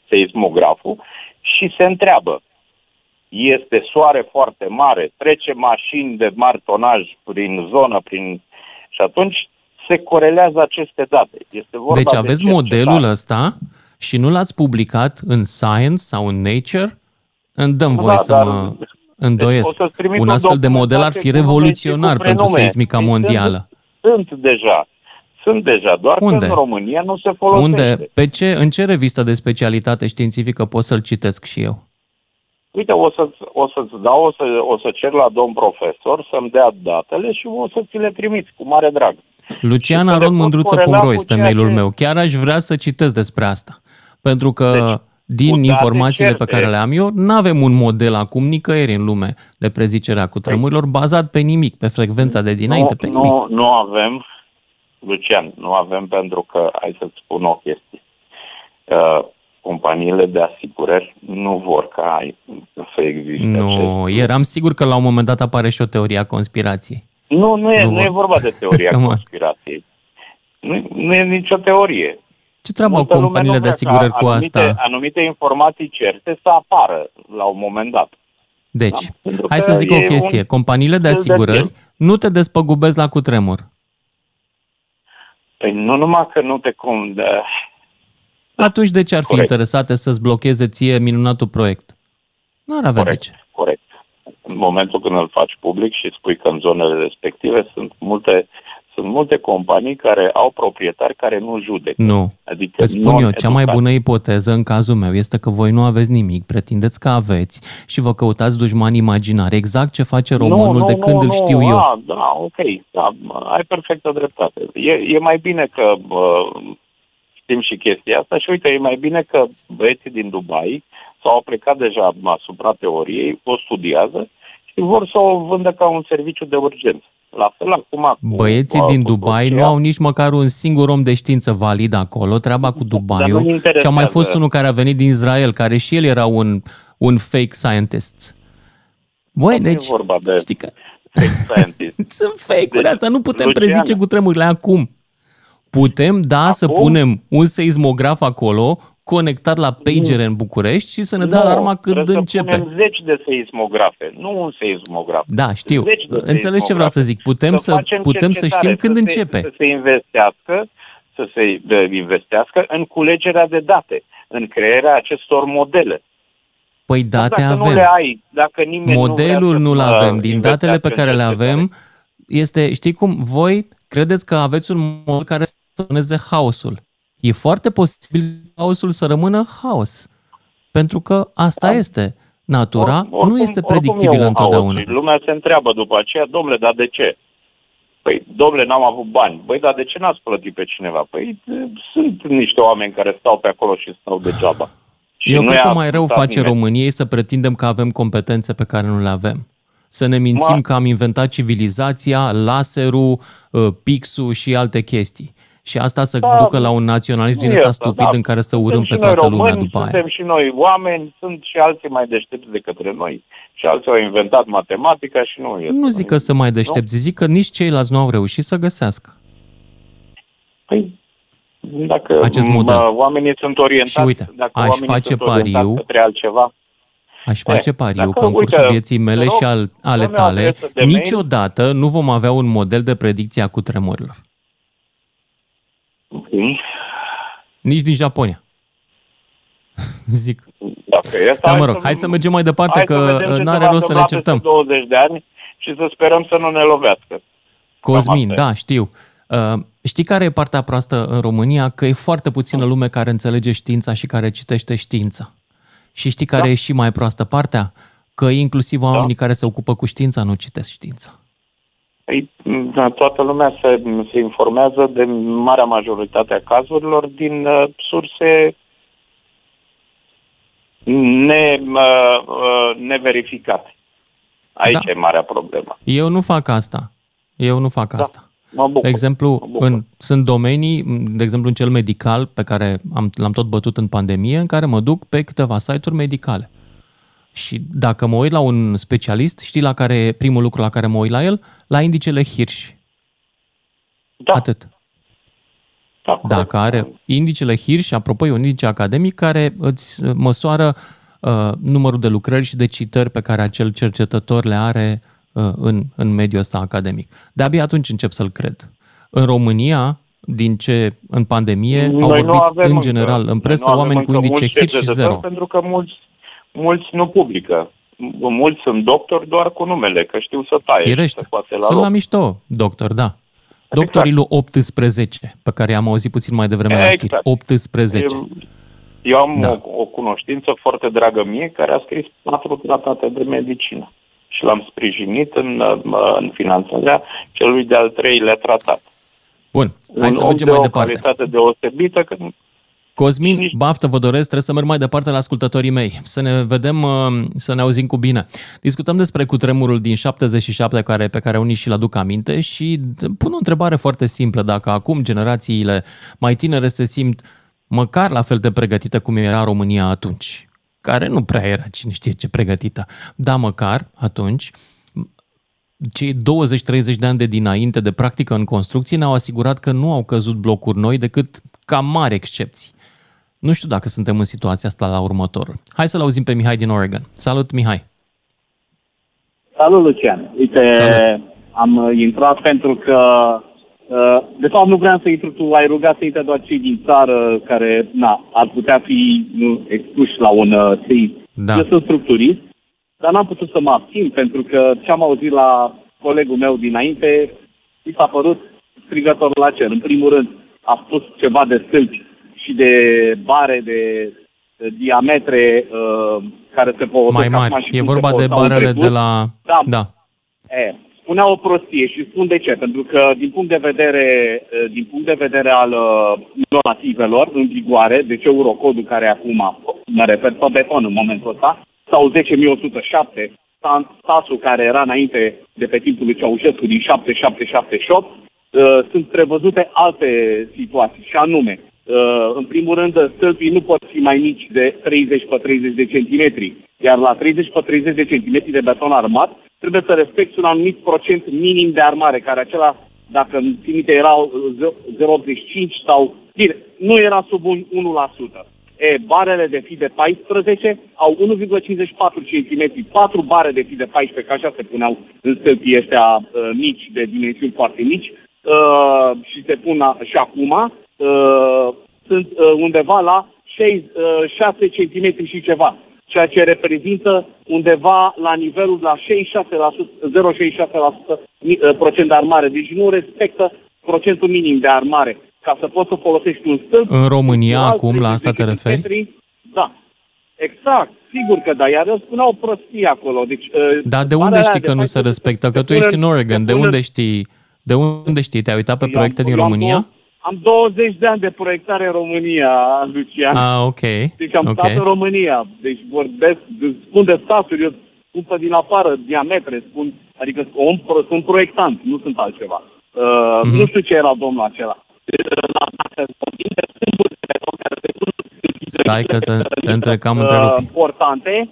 seismograful și se întreabă este soare foarte mare, trece mașini de mari tonaj prin zonă, prin... și atunci se corelează aceste date. Este vorba Deci de aveți cercetare. modelul ăsta și nu l-ați publicat în Science sau în Nature? Îmi dăm Da, voie să dar- mă Deci îndoiesc. o să-ți trimit Un o astfel de model ar documentație fi cu nume și revoluționar cu pentru prenume. seismica Sunt- mondială. Sunt deja. Sunt deja, doar Unde? că în România nu se folosește. Unde? Pe ce, în ce revistă de specialitate științifică pot să-l citesc și eu? Uite, o, să, o să-ți dau, o să, o să cer la domn profesor să-mi dea datele și o să ți le trimit cu mare drag. Lucian Și să le Aron pot Mândruță.ro corela este cu ceea mailul ce- meu. Chiar aș vrea să citesc despre asta. Pentru că Deci, din cu date informațiile pe certe. care le am eu, nu avem un model acum nicăieri în lume de prezicerea cu tremurilor bazat pe nimic, pe frecvența de dinainte, pe nu, nimic. nu, nu avem, Lucian, nu avem pentru că, hai să-ți spun o chestie. Uh, companiile de asigurări nu vor ca ai, să existe Nu, acest... eram sigur că la un moment dat apare și o teorie a conspirației. Nu, nu e, Nu nu, vor. e vorba de teoria [laughs] Come on. conspirației. Nu, nu e nicio teorie. Ce treabă au Multă lume companiile nu de vrea ca asigurări cu anumite, asta? Anumite informații certe să apară la un moment dat. Deci, Da, pentru hai că să zic o e chestie. un Companiile de stil de asigurări film. nu te despăgubesc la cutremur. Păi nu numai că nu te cum de... Atunci de ce ar fi Corect. interesate să-ți blocheze ție minunatul proiect? Nu ar avea de Corect, ce. corect. În momentul când îl faci public și spui că în zonele respective sunt multe, Sunt multe companii care au proprietari care nu judecă. Nu. Adică Îți spun eu, cea mai non-educați. bună ipoteză în cazul meu este că voi nu aveți nimic, pretindeți că aveți și vă căutați dușmani imaginari. Exact ce face românul de când îl știu eu. A, da, ok, da, ai perfectă dreptate. E, e mai bine că bă, știm și chestia asta și uite, e mai bine că băieții din Dubai s-au plecat deja asupra teoriei, o studiază și vor să o vândă ca un serviciu de urgență. La fel acum cu Băieții cu- din cu Dubai Turcia. nu au nici măcar un singur om de știință valid acolo, treaba cu nu-mi Dubaiul. Și a mai interesează. fost unul care a venit din Israel, care și el era un, un fake scientist. Băi, Nu e deci, vorba de știi că fake scientist. [laughs] sunt fake-uri Deci, astea, nu putem Lucian, prezice cu tremurile acum. Putem, da, să Acum? punem un seismograf acolo, conectat la pagere în București și să ne dea Nu, alarma când trebuie Să începe. punem zeci de seismografe, nu un seismograf. Da, știu. Zeci de Înțelegi ce vreau să zic. Putem să, facem putem să cercetare, știm când să începe. Se, să se investească, să se de, investească în culegerea de date, în crearea acestor modele. Păi date dacă nu avem. le ai, dacă nimeni Modelul nu, nu-l vrea să, avem. uh, Din datele pe investească care în le cercetare. avem, este, știi cum, voi credeți că aveți un model care să săneze haosul. E foarte posibil haosul să rămână haos. Pentru că asta este. Natura Or- oricum- nu este oricum predictibilă e un haos întotdeauna. Și lumea se întreabă după aceea, domnule, dar de ce? Păi, domnule, n-am avut bani. Băi, dar de ce n-ați plătit pe cineva? Păi, sunt niște oameni care stau pe acolo și stau degeaba. Și Eu nu cred i-a că mai rău ascultat face nimeni. României să pretindem că avem competențe pe care nu le avem. Să ne mințim Ma- că am inventat civilizația, laserul, uh, pixul și alte chestii. Și asta să Da, ducă la un naționalism din Nu e ăsta asta, stupid da. în care să Suntem urâm și pe noi toată români, lumea după aia. Suntem și noi oameni, sunt și alții mai deștepți decât noi. Și alții au inventat matematica și nu este. Nu zic că să mai deștepți, zic că nici ceilalți nu au reușit să găsească. Păi, dacă Acest m, model. oamenii sunt orientați, Și uite, dacă aș oamenii face sunt orientați pariu- către altceva, Aș face Eh, pariu dacă, că în cursul uite, vieții mele te rog, și al, ale dă-mi o tale, adresă de mail. niciodată nu vom avea un model de predicție a cutremurilor. Ok, Nici din Japonia. [laughs] Zic. dacă e asta, Da, mă rog, hai să mergem mai departe, hai să că vedem ce se n-are va rost să ne întâmpla peste certăm. 20 de ani și să sperăm să nu ne lovească. Cosmin, asta e. da, știu. Uh, știi care e partea proastă în România? Că e foarte puțină lume care înțelege știința și care citește știința. Și știi care Da. e și mai proastă partea? Că inclusiv oamenii care se ocupă cu știința nu citesc știința. Păi, da, toată lumea se, se informează de marea majoritate a cazurilor din uh, surse ne, uh, uh, neverificate. Aici Da. e marea problemă. Eu nu fac asta. Eu nu fac Da. asta. Mă bucur. De exemplu, mă bucur. în, sunt domenii, de exemplu în cel medical, pe care am, l-am tot bătut în pandemie, în care mă duc pe câteva site-uri medicale. Și dacă mă uit la un specialist, știi la care primul lucru la care mă uit la el? La indicele Hirsch. da, Atât. da, corect. Dacă are indicele Hirsch, apropo, e un indice academic care îți măsoară uh, numărul de lucrări și de citări pe care acel cercetător le are uh, în, în mediul ăsta academic. De-abia atunci încep să-l cred. În România, din ce în pandemie, au Noi nu vorbit avem în încă- general în noi presă nu avem oameni cu încă indice mulți Hirsch și cercetători zero. Pentru că mulți, mulți nu publică. Mulți sunt doctori doar cu numele, că știu să taie și Firește. să scoate la Sunt loc. la mișto, doctor, da. Doctorii lui 18, pe care i-am auzit puțin mai devreme la știri. Exact. 18. Eu, eu am Da. da. o, o cunoștință foarte dragă mie care a scris patru tratate de medicină și l-am sprijinit în, uh, în finanțarea celui de-al treilea tratat. Bun, hai Un să om mergem de mai o departe. calitate deosebită, că Cosmin, Nici- baftă vă doresc, trebuie să merg mai departe la ascultătorii mei, să ne vedem, uh, să ne auzim cu bine. Discutăm despre cutremurul din 77 care, pe care unii și-l aduc aminte și pun o întrebare foarte simplă, dacă acum generațiile mai tinere se simt măcar la fel de pregătită cum era România atunci, care nu prea era cine știe ce pregătită, dar măcar atunci cei 20-30 de ani de dinainte de practică în construcție ne-au asigurat că nu au căzut blocuri noi decât ca mari excepții. Nu știu dacă suntem în situația asta la următorul. Hai să-l auzim pe Mihai din Oregon. Salut, Mihai! Salut, Lucian. Uite, Salut. am uh, intrat pentru că, uh, de fapt, nu vreau să intru, tu ai rugat să intre doar cei din țară care, na, ar putea fi nu, expuși la un uh, seism. Da. Eu sunt structurist, dar n-am putut să mă abțin pentru că ce am auzit la colegul meu dinainte, mi s-a părut strigător la cer. În primul rând, a spus ceva de stâlpi și de bare de de diametre uh, care se folosesc Mai mari. acum și E cum se vorba de foloseau în barele trecut. de la... Da, Da. E, spunea o prostie și spun de ce. Pentru că din punct de vedere, eh, din punct de vedere al uh, normativelor în vigoare, deci Eurocodul care acum, mă refer pe beton în momentul ăsta, sau 10.107, stasul care era înainte de pe timpul lui Ceaușescu din 7778, uh, sunt prevăzute alte situații și anume, uh, în primul rând, stâlpii nu pot fi mai mici de 30 pe 30 de centimetri, iar la 30 pe 30 de centimetri de beton armat trebuie să respecti un anumit procent minim de armare, care acela, dacă îmi țin minte, era uh, 0,85 sau... Bine, nu era sub un 1%. E, barele de fi de 14 au 1,54 cm, 4 bare de fi de 14, că așa se puneau în stâlpii ăștia uh, mici, de dimensiuni foarte mici, uh, și se pun a, și acum, uh, sunt uh, undeva la 6, uh, 6 cm și ceva, ceea ce reprezintă undeva la nivelul la 66%, 0,66% mi- uh, procent de armare. Deci nu respectă procentul minim de armare. Ca să poți să folosești un stâlp, În România, cu alt acum, la asta te 30 referi? centimetri, Da. Exact, sigur că da, iar eu spuneau prostii acolo. Deci, uh, Dar de barele unde alea știi de că nu se 14 respectă? Că tu pun ești în în- Oregon. se De pun în- unde știi? De unde știi? Te-ai uitat pe Eu proiecte am- din eu am România? două- Am 20 de ani de proiectare în România, Lucian. Ah, ok. Deci am ok. stat în România. Deci vorbesc, spun de staturi, eu spun pe din afară, diametre, spun, adică om, sunt proiectant, nu sunt altceva. Uh, Mhm. Nu știu ce era domnul acela. Deci, La, dacă vorbim de stâmburi de beton care se pun Stai că te, te întrecam uh, întrerupi. portante,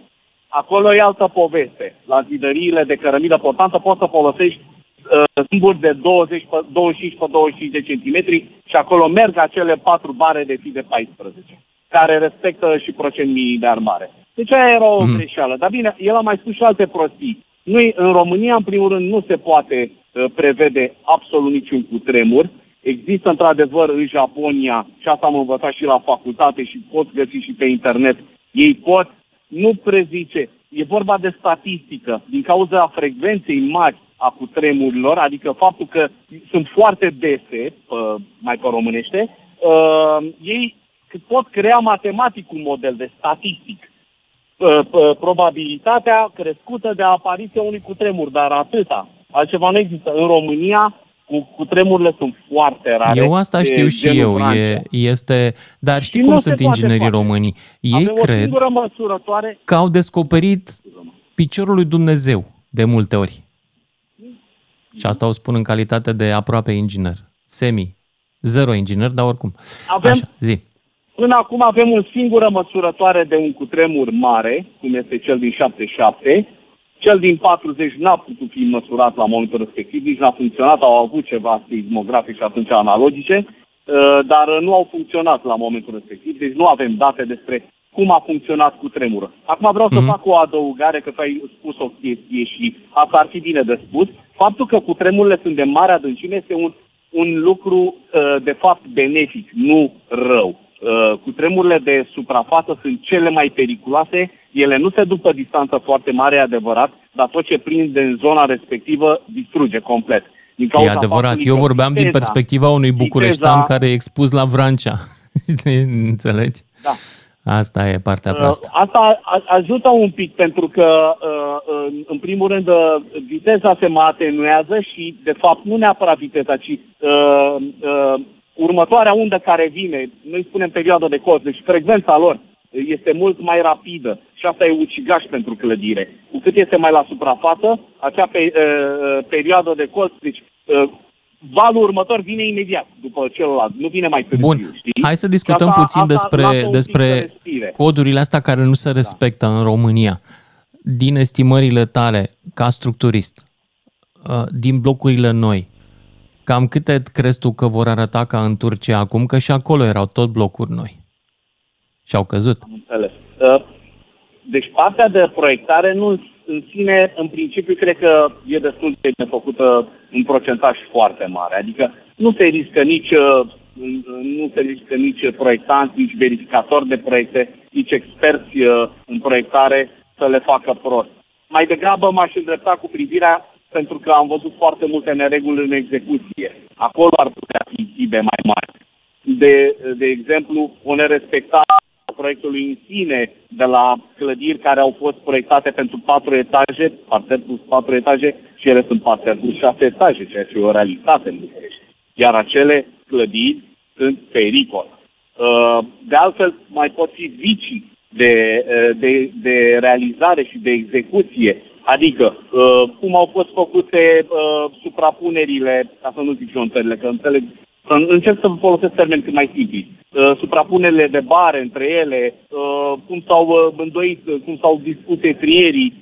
acolo e altă poveste. La zidăriile de cărămidă portantă poți să folosești uh, stâmburi de 20 pe 25 pe 25 de centimetri și acolo merg acele patru bare de fi de 14, care respectă și procent minim de armare. Deci aia era o Mhm. greșeală. Dar bine, el a mai spus și alte prostii. Noi, în România, în primul rând, nu se poate uh, prevede absolut niciun cutremur. Există, într-adevăr, în Japonia, și asta am învățat și la facultate și pot găsi și pe internet, ei pot, nu prezice, e vorba de statistică, din cauza frecvenței mari a cutremurilor, adică faptul că sunt foarte dese, uh, mai pe românește, uh, ei pot crea matematic un model de statistic uh, uh, probabilitatea crescută de apariția unui cutremur, dar atâta. Altceva nu există. În România, cu, cutremurile sunt foarte rare. Eu asta de știu și genul eu. Francia. E, este, dar știi Și cum nu sunt se poate inginerii face. români? Ei Avem o cred singură măsurătoare. că au descoperit piciorul lui Dumnezeu de multe ori. Și asta o spun în calitate de aproape inginer. Semi. Zero inginer, dar oricum. Avem- Așa, zi. Până acum avem o singură măsurătoare de un cutremur mare, cum este cel din 77. Cel din 40 n-a putut fi măsurat la momentul respectiv, nici n-a funcționat, au avut ceva seismografe și atunci analogice, uh, dar nu au funcționat la momentul respectiv, deci nu avem date despre cum a funcționat cu tremură. Acum vreau să Mhm. fac o adăugare, că tu ai spus o chestie și asta ar fi bine de spus. Faptul că cutremurile sunt de mare adâncime este un, un lucru uh, de fapt benefic, nu rău. Uh, Cutremurile de suprafață sunt cele mai periculoase, ele nu se duc pe distanță foarte mare, e adevărat, dar tot ce prinde în zona respectivă distruge complet. Din E cauza adevărat. faptului Eu că vorbeam din viteza- perspectiva unui bucureștean viteza- care e expus la Vrancea. [laughs] Înțelegi? Da. Asta e partea Uh, proastă. Asta a- ajută un pic pentru că, uh, în- în primul rând, uh, viteza se mai atenuează și, de fapt, nu neapărat viteza, ci uh, uh, următoarea undă care vine, noi spunem perioada de cost, deci frecvența lor este mult mai rapidă și asta e ucigaș pentru clădire. Cu cât este mai la suprafață, acea pe, uh, perioadă de cost, deci uh, valul următor vine imediat după celălalt, nu vine mai târziu. Bun, știi? hai să Și discutăm asta- puțin asta lasă despre, un pic să despre respire. codurile astea care nu se respectă în România. Din estimările tale, ca structurist, uh, din blocurile noi, cam câte crezi tu că vor arăta ca în Turcia acum? Că și acolo erau tot blocuri noi. Și au căzut. Înțeles. Uh, Deci partea de proiectare nu în sine, în principiu, cred că e destul de bine făcută în procentaj foarte mare. Adică nu se riscă nici, uh, nu se riscă nici proiectanți, nici verificatori de proiecte, nici experți uh, în proiectare să le facă prost. Mai degrabă m-aș îndrepta cu privirea pentru că am văzut foarte multe nereguli în execuție. Acolo ar putea fi hibe mai mari. De, de exemplu, o nerespectare a proiectului în sine de la clădiri care au fost proiectate pentru patru etaje, parter plus patru etaje și ele sunt parter plus șase etaje, ceea ce e o realitate în București. Iar acele clădiri sunt pericol. Uh, de altfel, mai pot fi vicii de, uh, de, de realizare și de execuție, adică uh, cum au fost făcute suprapunerile, ca să nu zic eu întările, că înțeleg, încerc să folosesc termeni cât mai simpli, suprapunerile de bare între ele, cum s-au îndoit, cum s-au dispus trierii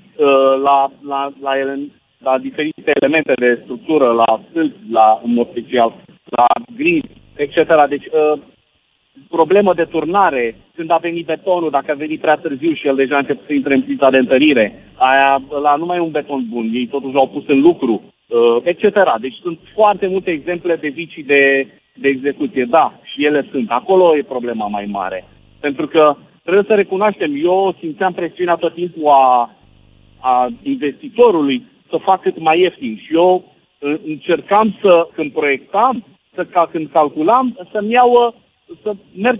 la, la, la, ele, la diferite elemente de structură, la stâlpi, la, în mod special, la grid, etc. Deci, uh, problemă de turnare, când a venit betonul, dacă a venit prea târziu și el deja a început să intre în plița de întărire, aia, la nu mai e un beton bun, ei totuși l-au pus în lucru, uh, etc. Deci sunt foarte multe exemple de vicii de, de execuție. Da, și ele sunt. Acolo e problema mai mare. Pentru că trebuie să recunoaștem, eu simțeam presiunea tot timpul a, a investitorului să fac cât mai ieftin. Și eu uh, încercam să, când proiectam, să, ca când calculam, să-mi iau, uh, să merg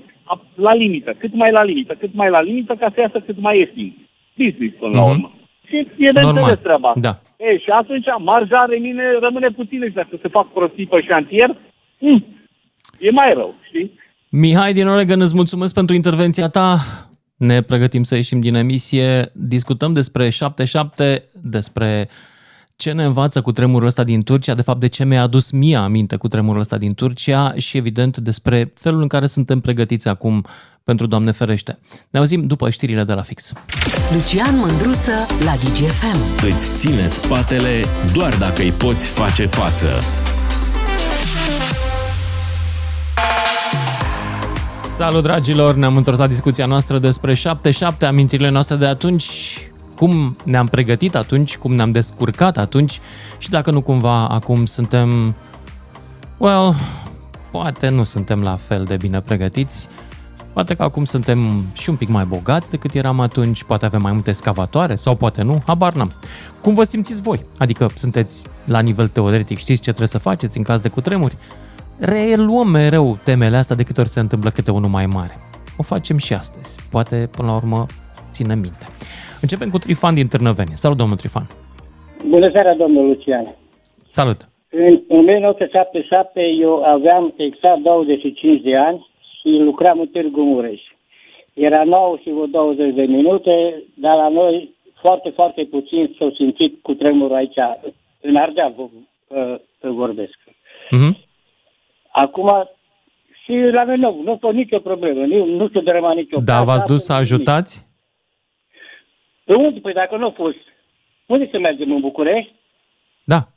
la limită, cât mai la limită, cât mai la limită, ca să iasă cât mai ieftin. Business, până mm-hmm. la mhm. urmă. Și e de înțeles treaba Da. E, și atunci marja rămâne, rămâne puțină și dacă se fac prostii pe șantier, mm, e mai rău, știi? Mihai din Oregon, îți mulțumesc pentru intervenția ta. Ne pregătim să ieșim din emisie. Discutăm despre 7-7, despre ce ne învață cu tremurul ăsta din Turcia, de fapt de ce mi-a adus mie aminte cu tremurul ăsta din Turcia și evident despre felul în care suntem pregătiți acum pentru Doamne ferește. Ne auzim după știrile de la fix. Lucian Mândruță la DGFM. Îți ține spatele doar dacă îi poți face față. Salut dragilor, ne-am întors la discuția noastră despre 7-7, amintirile noastre de atunci cum ne-am pregătit atunci, cum ne-am descurcat atunci și dacă nu cumva acum suntem, well, poate nu suntem la fel de bine pregătiți, poate că acum suntem și un pic mai bogați decât eram atunci, poate avem mai multe scavatoare sau poate nu, habar n-am. Cum vă simțiți voi? Adică sunteți la nivel teoretic, știți ce trebuie să faceți în caz de cutremuri? Reluăm mereu temele astea de câte ori se întâmplă câte unul mai mare. O facem și astăzi. Poate, până la urmă, ținem minte. Începem cu Trifan din Târnăveni. Salut, domnul Trifan. Bună seara, domnul Lucian. Salut. În 1977 eu aveam exact 25 de ani și lucram în Târgu Mureș. Era 9 și vreo 20 de minute, dar la noi foarte, foarte puțin s-au simțit cu tremurul aici, în Ardeal uh, vorbesc. Uh-huh. Acum, și la noi nu, nu fost nicio problemă, nu, nu se drăma nicio Da, v-ați dus să ajutați? Pe unde? Păi dacă nu a fost, unde să mergem în București? Da.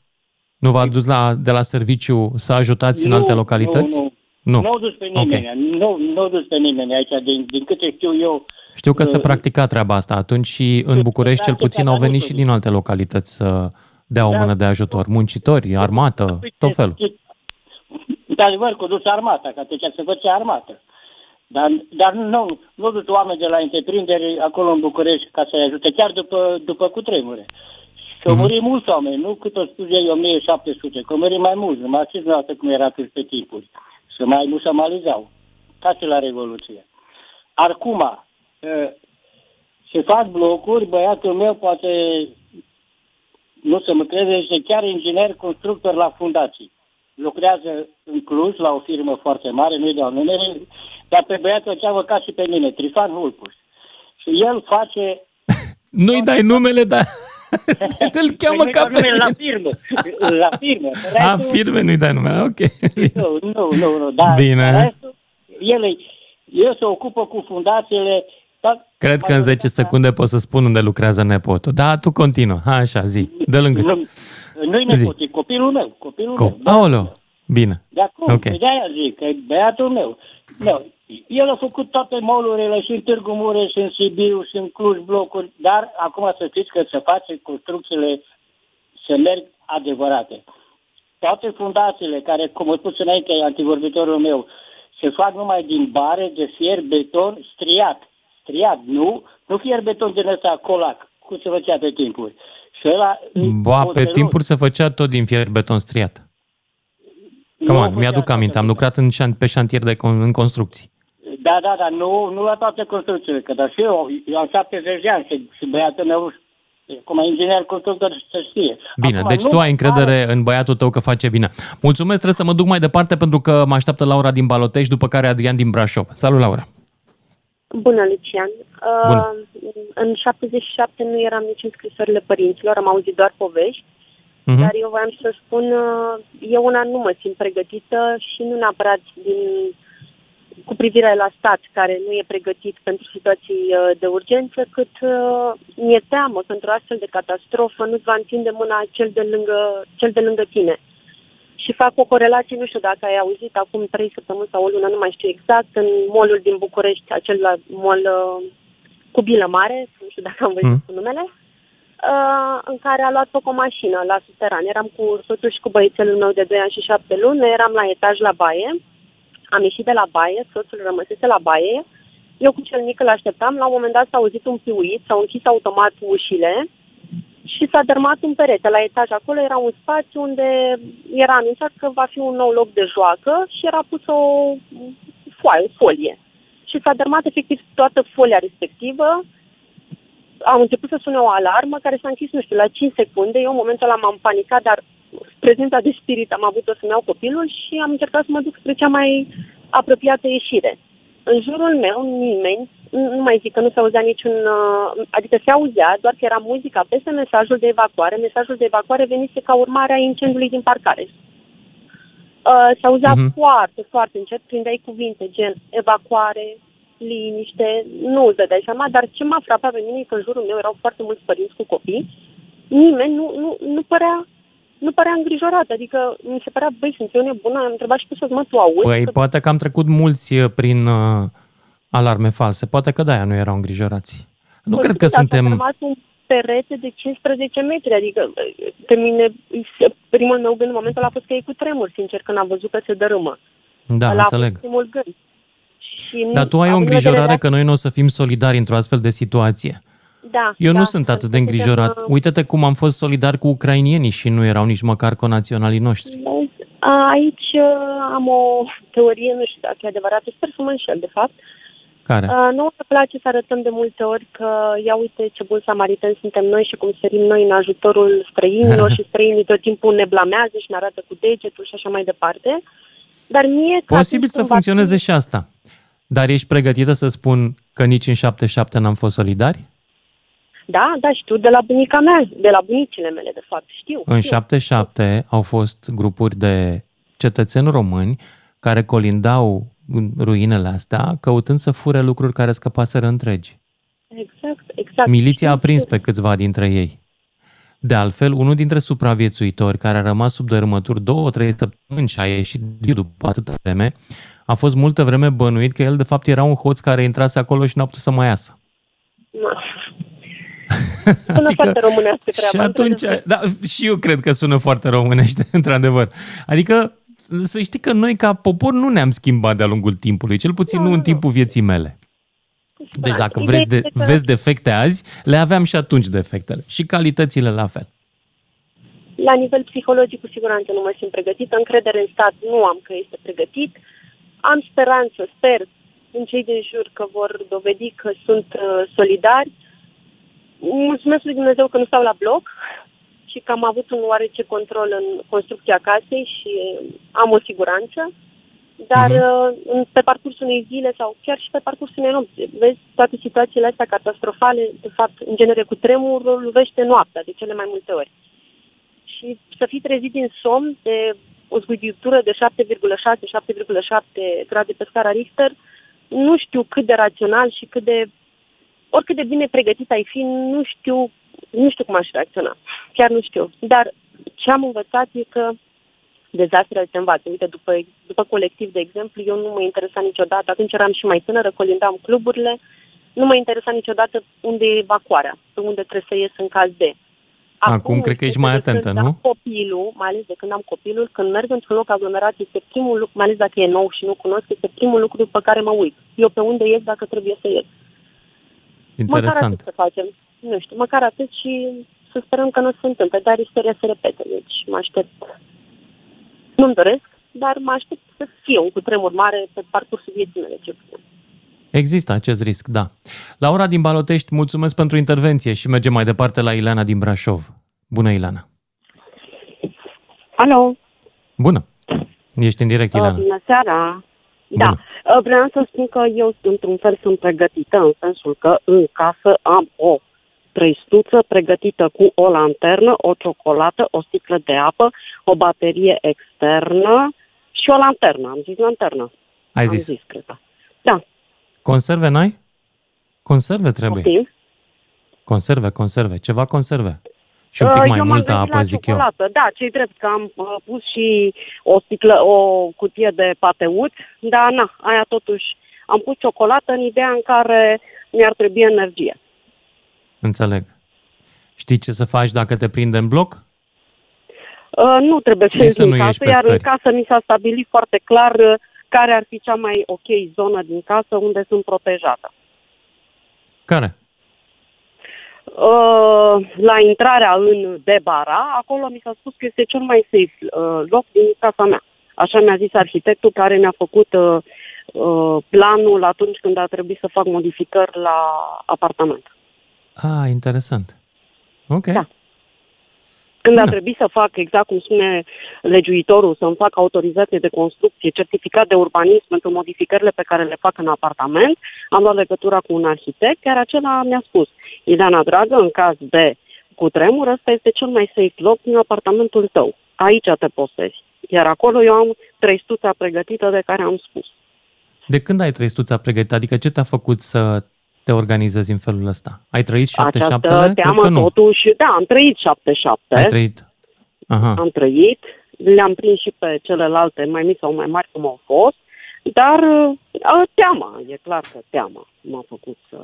Nu v-a dus la, de la serviciu să ajutați nu, în alte localități? Nu, nu. Nu, nu au dus pe nimeni. Okay. Nu, nu au dus pe nimeni aici, din, din câte știu eu. Știu că uh, se practica treaba asta atunci și în București cel puțin au venit și din alte localități să dea o da. mână de ajutor. Muncitori, armată, tot felul. Într-adevăr, cu dus armata, că atunci se făcea armată. Dar, dar nu, nu duc oameni de la întreprinderi acolo în București ca să-i ajute, chiar după, după cutremure. Și au uh-huh. murit mulți oameni, nu cât o spus ei 1700, că au murit mai mulți, numai știți dumneavoastră cum era pe timpuri. Să mai nu se malizau. Ca și la Revoluție. Acum, se fac blocuri, băiatul meu poate nu se mă crede, este chiar inginer constructor la fundații. Lucrează în Cluj la o firmă foarte mare, nu-i dau numere, dar pe băiatul o cheamă ca și pe mine, Trifan Hulpuș. Și el face... [laughs] Nu-i dai numele, dar [laughs] îl cheamă păi ca pe mine. [laughs] La firmă. La firmă. A, firme nu-i dai numele, ok. Nu, nu, nu. nu dar Bine. Restul, el, el se ocupă cu fundațiile dar, Cred că în 10 secunde pot să spun unde lucrează nepotul. Da, tu continuă. Ha, așa, zi. De lângă. Nu, nu-i nepot, e copilul meu. Copilul Co- meu. Aolo, bine. De acum, okay. de aia zic, că e băiatul meu. Nu, el a făcut toate molurile și în Târgu Mureș, și în Sibiu, și în Cluj blocuri, dar acum să știți că se face construcțiile să merg adevărate. Toate fundațiile care, cum a spus înainte antivorbitorul meu, se fac numai din bare de fier, beton striat. Striat, nu, nu fier beton din ăsta colac, cum se făcea pe timpuri. Și Și ăla, Ba, pe timpuri se făcea tot din fier beton striat. Come on, mi-aduc aminte, am lucrat în, șan- pe șantier de con- în construcții. Da, da, da, nu, nu la toate construcțiile, că dar și eu, eu am 70 de ani și, și băiatul meu, cum inginer constructor, să știe. Bine, Acum, deci nu tu ai încredere are- în băiatul tău că face bine. Mulțumesc, trebuie să mă duc mai departe pentru că mă așteaptă Laura din Balotești, după care Adrian din Brașov. Salut, Laura! Bună, Lucian. Uh, Bună. În 77 nu eram nici în scrisorile părinților, am auzit doar povești, Mhm. dar eu voiam să spun, uh, eu una nu mă simt pregătită și nu neapărat din, cu privire la stat care nu e pregătit pentru situații uh, de urgență, cât uh, mi-e teamă că într-o astfel de catastrofă nu-ți va întinde mâna cel de lângă, cel de lângă tine. Și fac o corelație, nu știu dacă ai auzit, acum trei săptămâni sau o lună, nu mai știu exact, în molul din București, acel la mol uh, cu bilă mare, nu știu dacă am văzut Mm. cu numele, uh, în care a luat foc o mașină la suteran. Eram cu soțul și cu băiețelul meu de 2 ani și 7 luni, noi eram la etaj la baie, am ieșit de la baie, soțul rămăsese la baie, eu cu cel mic îl așteptam, la un moment dat s-a auzit un piuit, s-au închis automat ușile și s-a dărmat un perete la etaj. Acolo era un spațiu unde era anunțat că va fi un nou loc de joacă și era pus o foaie, o folie. Și s-a dărmat efectiv toată folia respectivă. Am început să sune o alarmă care s-a închis, nu știu, la 5 secunde. Eu în momentul ăla m-am panicat, dar prezența de spirit am avut-o să-mi iau copilul și am încercat să mă duc spre cea mai apropiată ieșire. În jurul meu nimeni, nu nu mai zic că nu se auzea niciun, uh, adică se auzea, doar că era muzica peste mesajul de evacuare. Mesajul de evacuare venise ca urmare a incendiului din parcare. Uh, se auzea Mhm. foarte, foarte încet, prindeai cuvinte gen evacuare, liniște, nu îți dădeai seama, dar ce m-a frapat pe mine e că în jurul meu erau foarte mulți părinți cu copii, nimeni nu, nu, nu părea nu părea îngrijorat, adică mi se părea, băi, sunt eu nebună, am întrebat și pe să mă, tu auzi? Păi, Că- poate că am trecut mulți uh, prin uh, alarme false. Poate că de-aia nu erau îngrijorați. Nu Păi, cred că da, S-a suntem... rămas un perete de 15 metri, adică pe mine, primul meu gând în momentul ăla a fost că e cu tremur, sincer, când am văzut că se dărâmă. Da, Ăla a fost înțeleg. primul gând. Și Dar tu ai o având în îngrijorare vedere că noi nu o să fim solidari într-o astfel de situație. Da, Eu da, nu sunt atât de suntem, îngrijorat. uh, Uite-te cum am fost solidari cu ucrainienii și nu erau nici măcar conaționalii noștri. Vezi, Aici uh, am o teorie, nu știu dacă e adevărată, sper să mă înșel, de fapt. Care? Uh, nouă ne place să arătăm de multe ori că, ia uite ce bun samariteni suntem noi și cum sărim noi în ajutorul străinilor [laughs] și străinii tot timpul ne blamează și ne arată cu degetul și așa mai departe. Dar mie... că Posibil atunci să când va funcționeze fi- și asta. Dar ești pregătită să spun că nici în 77 n-am fost solidari? Da, da, știu de la bunica mea, de la bunicile mele, de fapt, știu. În știu. 77 au fost grupuri de cetățeni români care colindau în ruinele astea căutând să fure lucruri care scăpaseră întregi. Exact, exact. Miliția a Știu, prins știu. pe câțiva dintre ei. De altfel, unul dintre supraviețuitori care a rămas sub dărâmături două, trei săptămâni și a ieșit viu după atâta vreme, a fost multă vreme bănuit că el de fapt era un hoț care intrase acolo și n-a putut să mai iasă. Sună Adică- foarte românească Și treaba. atunci, într-adevăr. da, și eu cred că sună foarte românește, [laughs] într-adevăr. Adică, să știi că noi ca popor nu ne-am schimbat de-a lungul timpului, cel puțin nu în timpul vieții mele. Deci dacă Ideea vreți de, este că- vezi defecte azi, le aveam și atunci defectele. Și calitățile la fel. La nivel psihologic, cu siguranță nu mă simt pregătită. Încredere în stat nu am că este pregătit. Am speranță, sper, în cei din jur că vor dovedi că sunt uh, solidari. Mulțumesc lui Dumnezeu că nu stau la bloc și că am avut un oarece control în construcția casei și uh, am o siguranță. Dar uh, în- pe parcursul unei zile sau chiar și pe parcursul unei nopți, vezi, toate situațiile astea catastrofale, de fapt, în genere cu tremurul, lovește noaptea de cele mai multe ori și să fii trezit din somn de o zguduitură de 7,6-7,7 grade pe scara Richter, nu știu cât de rațional și cât de oricât de bine pregătit ai fi, nu știu, nu știu cum aș reacționa. Chiar nu știu. Dar ce am învățat e că dezastrele se învață. Uite, după, după colectiv, de exemplu, eu nu mă interesa niciodată, atunci eram și mai tânără, colindam cluburile, nu mă interesa niciodată unde e evacuarea, pe unde trebuie să ies în caz de. Acum cred că ești mai de când atentă, am nu? copilul, mai ales de când am copilul, când merg într-un loc aglomerat, este primul lucru, mai ales dacă e nou și nu cunosc, este primul lucru pe care mă uit. Eu pe unde ies dacă trebuie să ies. Măcar Interesant. atât să facem. Nu știu, măcar atât și să să sperăm că nu se întâmple, dar istoria se repete, deci mă aștept. Nu-mi doresc, dar mă aștept să fie un cutremur mare pe parcursul vieții mele, ce putem. Există acest risc, da. Laura din Balotești, mulțumesc pentru intervenție și mergem mai departe la Ileana din Brașov. Bună, Ileana! Alo! Bună! Ești în direct, Ileana. Bună seara! Da, Bună. Vreau să spun că eu, într-un fel, sunt pregătită, în sensul că în casă am o trăistuță pregătită cu o lanternă, o ciocolată, o sticlă de apă, o baterie externă și o lanternă. Am zis lanternă. Ai am zis. zis, cred. Da. Conserve n-ai? Conserve trebuie. Poftim? Conserve, conserve. Ceva conserve. Și un pic Uh, mai eu m-am multă gândit apă, la zic eu. ciocolată. Da, ce drept că am uh, pus și o sticlă, o cutie de pateut, dar na, aia totuși am pus ciocolată în ideea în care mi-ar trebui energie. Înțeleg. Știi ce să faci dacă te prinde în bloc? Uh, nu trebuie să Știi ies să din nu ieși casă, pe iar în scări. casă mi s-a stabilit foarte clar uh, care ar fi cea mai ok zonă din casă unde sunt protejată. Care? Uh, la intrarea în Debara, acolo mi s-a spus că este cel mai safe uh, loc din casa mea. Așa mi-a zis arhitectul care mi-a făcut uh, uh, planul atunci când a trebuit să fac modificări la apartament. Ah, interesant. Ok. Da. Când a trebuit să fac, exact cum spune legiuitorul, să-mi fac autorizație de construcție, certificat de urbanism pentru modificările pe care le fac în apartament, am luat legătura cu un arhitect, care acela mi-a spus, Ileana dragă, în caz de cutremur, ăsta este cel mai safe loc din apartamentul tău. Aici te postezi. Iar acolo eu am trăistuța pregătită de care am spus. De când ai trăistuța pregătită? Adică ce te-a făcut să te organizezi în felul ăsta? Ai trăit șapte Această șaptele? Cred teamă că nu. totuși, da, am trăit șapte șapte. Ai trăit. Aha. am trăit, le-am prins și pe celelalte, mai mici sau mai mari cum au fost, dar a, teama, e clar că teama m-a făcut să...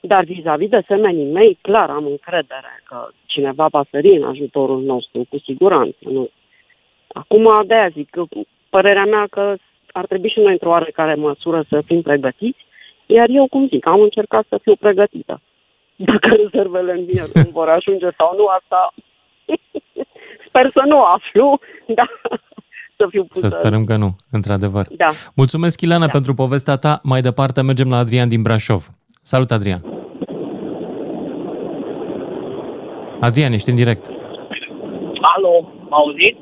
Dar vis-a-vis de semenii mei, clar am încredere că cineva va sări în ajutorul nostru, cu siguranță, nu? Acum, de-aia zic, că părerea mea că ar trebui și noi într-o oarecare măsură să fim pregătiți, iar eu, cum zic, am încercat să fiu pregătită. Dacă [laughs] rezervele în mine nu vor ajunge sau nu, asta [laughs] sper să nu aflu, [laughs] dar să fiu pusă. Să sperăm că nu, într-adevăr. Da. Mulțumesc, Ileana, pentru povestea ta. Mai departe mergem la Adrian din Brașov. Salut, Adrian. Adrian, ești în direct. Alo, m auzit?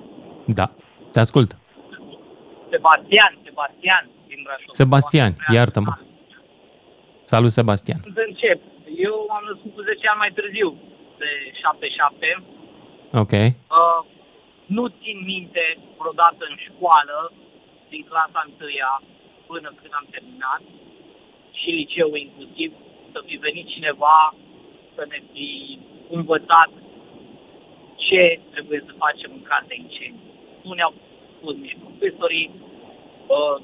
Da, te ascult. Sebastian, Sebastian din Brașov. Sebastian, iartă-mă. Salut, Sebastian. Să încep. Eu am născut cu 10 ani mai târziu, de 77. Ok. Uh, nu țin minte vreodată în școală, din clasa întâia până când am terminat, și liceu inclusiv, să fi venit cineva să ne fi învățat ce trebuie să facem în caz de incendii. Nu ne-au spus nici profesorii, uh,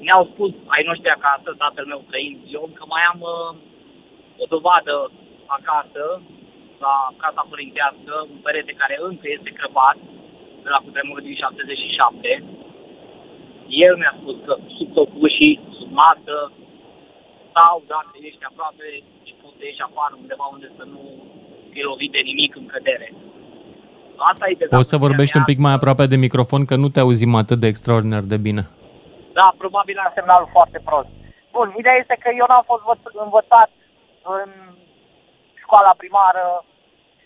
ne-au spus ai noștri acasă, tatăl meu trăind eu, că mai am uh, o dovadă acasă, la casa părintească, un perete care încă este crăpat, de la cutremurul din 77. El mi-a spus că sub tocușii, sub masă, sau dacă ești aproape și poți să ieși afară undeva unde să nu fii lovit de nimic în cădere. Asta e Poți să vorbești un pic mai aproape de microfon, că nu te auzim atât de extraordinar de bine. Da, probabil am semnalul foarte prost. Bun, ideea este că eu n-am fost învăț- învățat în școala primară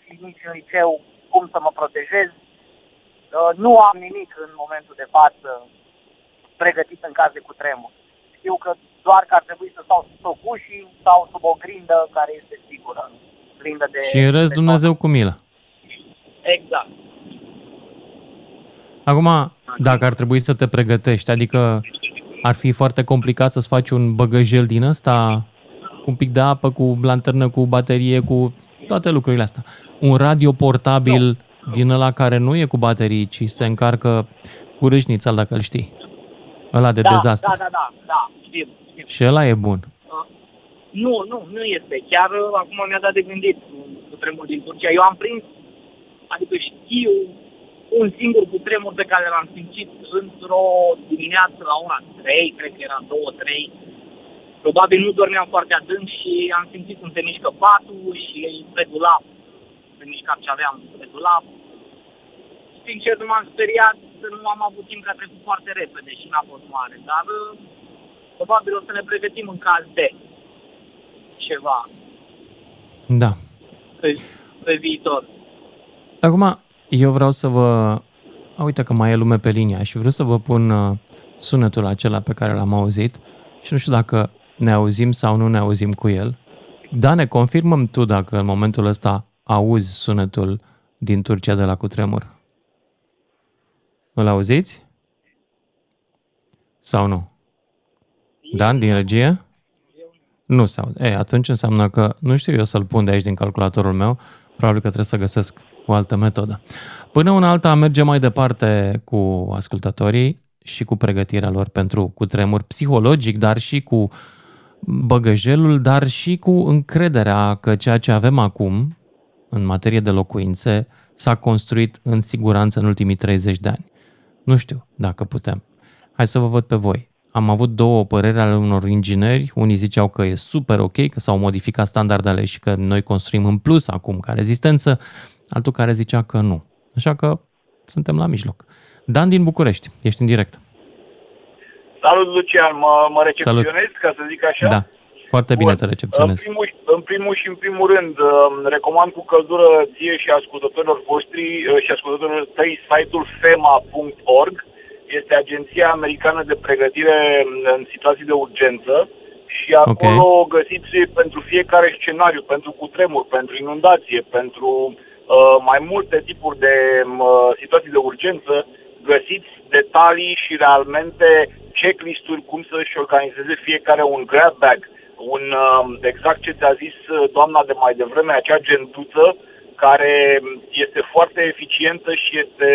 și nici în liceu cum să mă protejez. Uh, Nu am nimic în momentul de față pregătit în caz de cutremur. Știu că doar că ar trebui să stau sub tocușii sau sub o grindă care este sigură. Grindă de... Și în rest, de Dumnezeu cu milă. Exact. Acum, dacă ar trebui să te pregătești, adică ar fi foarte complicat să-ți faci un băgăjel din ăsta, cu un pic de apă, cu lanternă, cu baterie, cu toate lucrurile astea. Un radio portabil din ăla care nu e cu baterii, ci se încarcă cu râșnița, dacă îl știi. Ăla de da, dezastru. Da, da, da, da, știu, știu. Și ăla e bun. Nu, nu, nu este. Chiar uh, acum mi-a dat de gândit cu tremur din Turcia. Eu am prins, adică știu un singur cutremur pe care l-am simțit într-o dimineață la ora 3, cred că era 2-3. Probabil nu dormeam foarte adânc și am simțit cum se mișcă patul și pe dulap foarte mișcat și aveam pe dulap. Sincer, nu m-am speriat, nu am avut timp că a trecut foarte repede și n-a fost mare, dar uh, probabil o să ne pregătim în caz de ceva Da. pe, pe viitor. Acum, eu vreau să vă... A, uite că mai e lume pe linia și vreau să vă pun uh, sunetul acela pe care l-am auzit și nu știu dacă ne auzim sau nu ne auzim cu el. Da, ne confirmăm tu dacă în momentul ăsta auzi sunetul din Turcia de la cutremur. Îl auziți? Sau nu? Dan, din regie? Nu se aude. Ei, atunci înseamnă că nu știu eu să-l pun de aici din calculatorul meu, probabil că trebuie să găsesc o altă metodă. Până una alta mergem mai departe cu ascultătorii și cu pregătirea lor pentru cutremur psihologic, dar și cu băgăjelul, dar și cu încrederea că ceea ce avem acum în materie de locuințe s-a construit în siguranță în ultimii 30 de ani. Nu știu dacă putem. Hai să vă văd pe voi. Am avut două păreri ale unor ingineri. Unii ziceau că e super ok, că s-au modificat standardele și că noi construim în plus acum ca rezistență, altul care zicea că nu. Așa că suntem la mijloc. Dan din București, ești în direct. Salut, Lucian, mă, mă recepționez, ca să zic așa? Da, foarte bine Bun. te recepționez. În primul, în primul și în primul rând, um, recomand cu căldură ție și ascultătorilor voștri uh, și ascultătorilor tăi site-ul FEMA.org. Este Agenția Americană de Pregătire în situații de urgență și acolo okay. găsiți pentru fiecare scenariu, pentru cutremur, pentru inundație, pentru uh, mai multe tipuri de uh, situații de urgență, găsiți detalii și realmente checklist-uri cum să-și organizeze fiecare un grab bag, un, uh, exact ce ți-a zis uh, doamna de mai devreme, acea gentuță care este foarte eficientă și este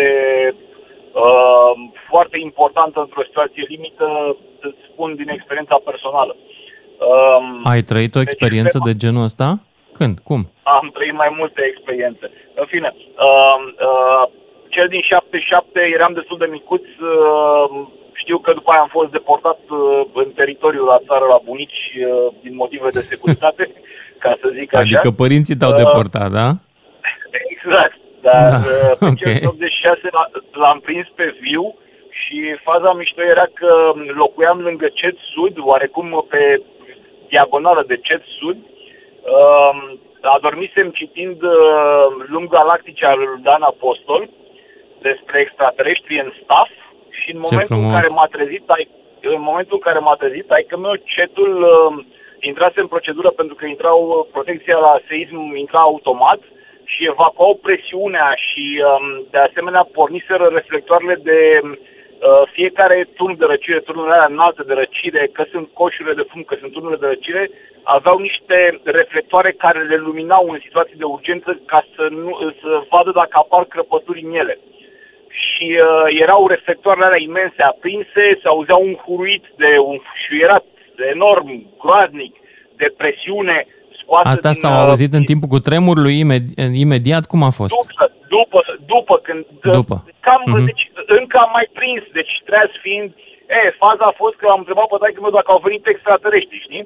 uh, foarte importantă într-o situație limită, să-ți spun din experiența personală. Uh, Ai trăit o experiență deci, de genul ăsta? Când? Cum? Am trăit mai multe experiențe. În fine, uh, uh, cel din 77 eram destul de micuț, uh, știu că după aia am fost deportat uh, în teritoriul la țară la bunici uh, din motive de securitate, [laughs] ca să zic așa. Adică părinții te-au Uh, deportat, da? [laughs] Exact, dar Da, uh, pe [laughs] ok. cel din 86 l- l-am prins pe viu și faza mișto era că locuiam lângă Cet Sud, oarecum pe diagonală de Cet Sud. Uh, adormisem citind uh, Lung Galactice al lui Dan Apostol despre extraterestri în staff și în Ce momentul în frumos. care m-a trezit, ai- în momentul în care m-a trezit, ai că meu cetul uh, intrase în procedură pentru că intrau uh, protecția la seism intra automat și evacuau presiunea și um, de asemenea porniseră reflectoarele de uh, fiecare turn de răcire, turnurile alea înalte de răcire, că sunt coșurile de fum, că sunt turnurile de răcire, aveau niște reflectoare care le luminau în situații de urgență ca să, nu, să vadă dacă apar crăpături în ele. Și uh, erau reflectoarele alea imense aprinse, se auzea un huruit de un șuierat enorm, groaznic, de presiune scoasă Asta din, s-au uh, auzit în timpul cutremurului imed- imediat? Cum a fost? După, după, după când... După. Cam, Mhm. deci, încă am mai prins, deci treaz fiind... E, faza a fost că am întrebat pe taică meu dacă au venit extraterestri, știi?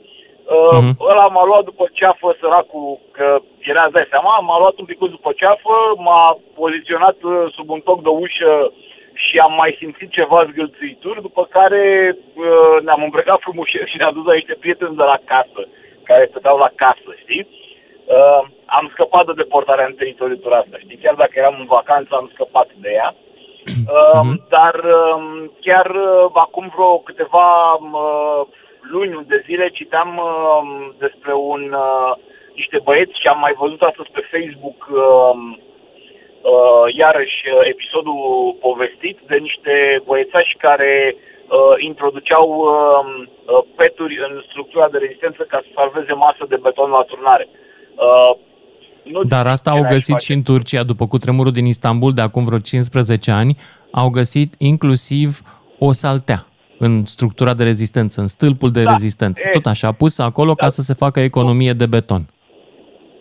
Uh, Mhm. Ăla m-a luat după ceafă, săracul, că era, îți dai seama, m-a luat un pic după ceafă, m-a poziționat uh, sub un toc de ușă și am mai simțit ceva zgâlțuituri, după care uh, ne-am îmbrăcat frumos [laughs] și ne-am dus la niște prieteni de la casă, care stăteau la casă, știi? Uh, am scăpat de deportarea în teritoriul ăsta, știi? Chiar dacă eram în vacanță, am scăpat de ea. Uh, Dar uh, chiar uh, acum vreo câteva uh, luni de zile citeam uh, despre un uh, niște băieți și am mai văzut astăzi pe Facebook uh, uh, iarăși uh, episodul povestit de niște băiețași care uh, introduceau uh, uh, peturi în structura de rezistență ca să salveze masă de beton la turnare. Uh, nu Dar asta ce au n-aș găsit face. și în Turcia, după cutremurul din Istanbul de acum vreo 15 ani, au găsit inclusiv o saltea în structura de rezistență, în stâlpul de Da, rezistență. e- Tot așa, pus acolo ca să se facă economie de beton.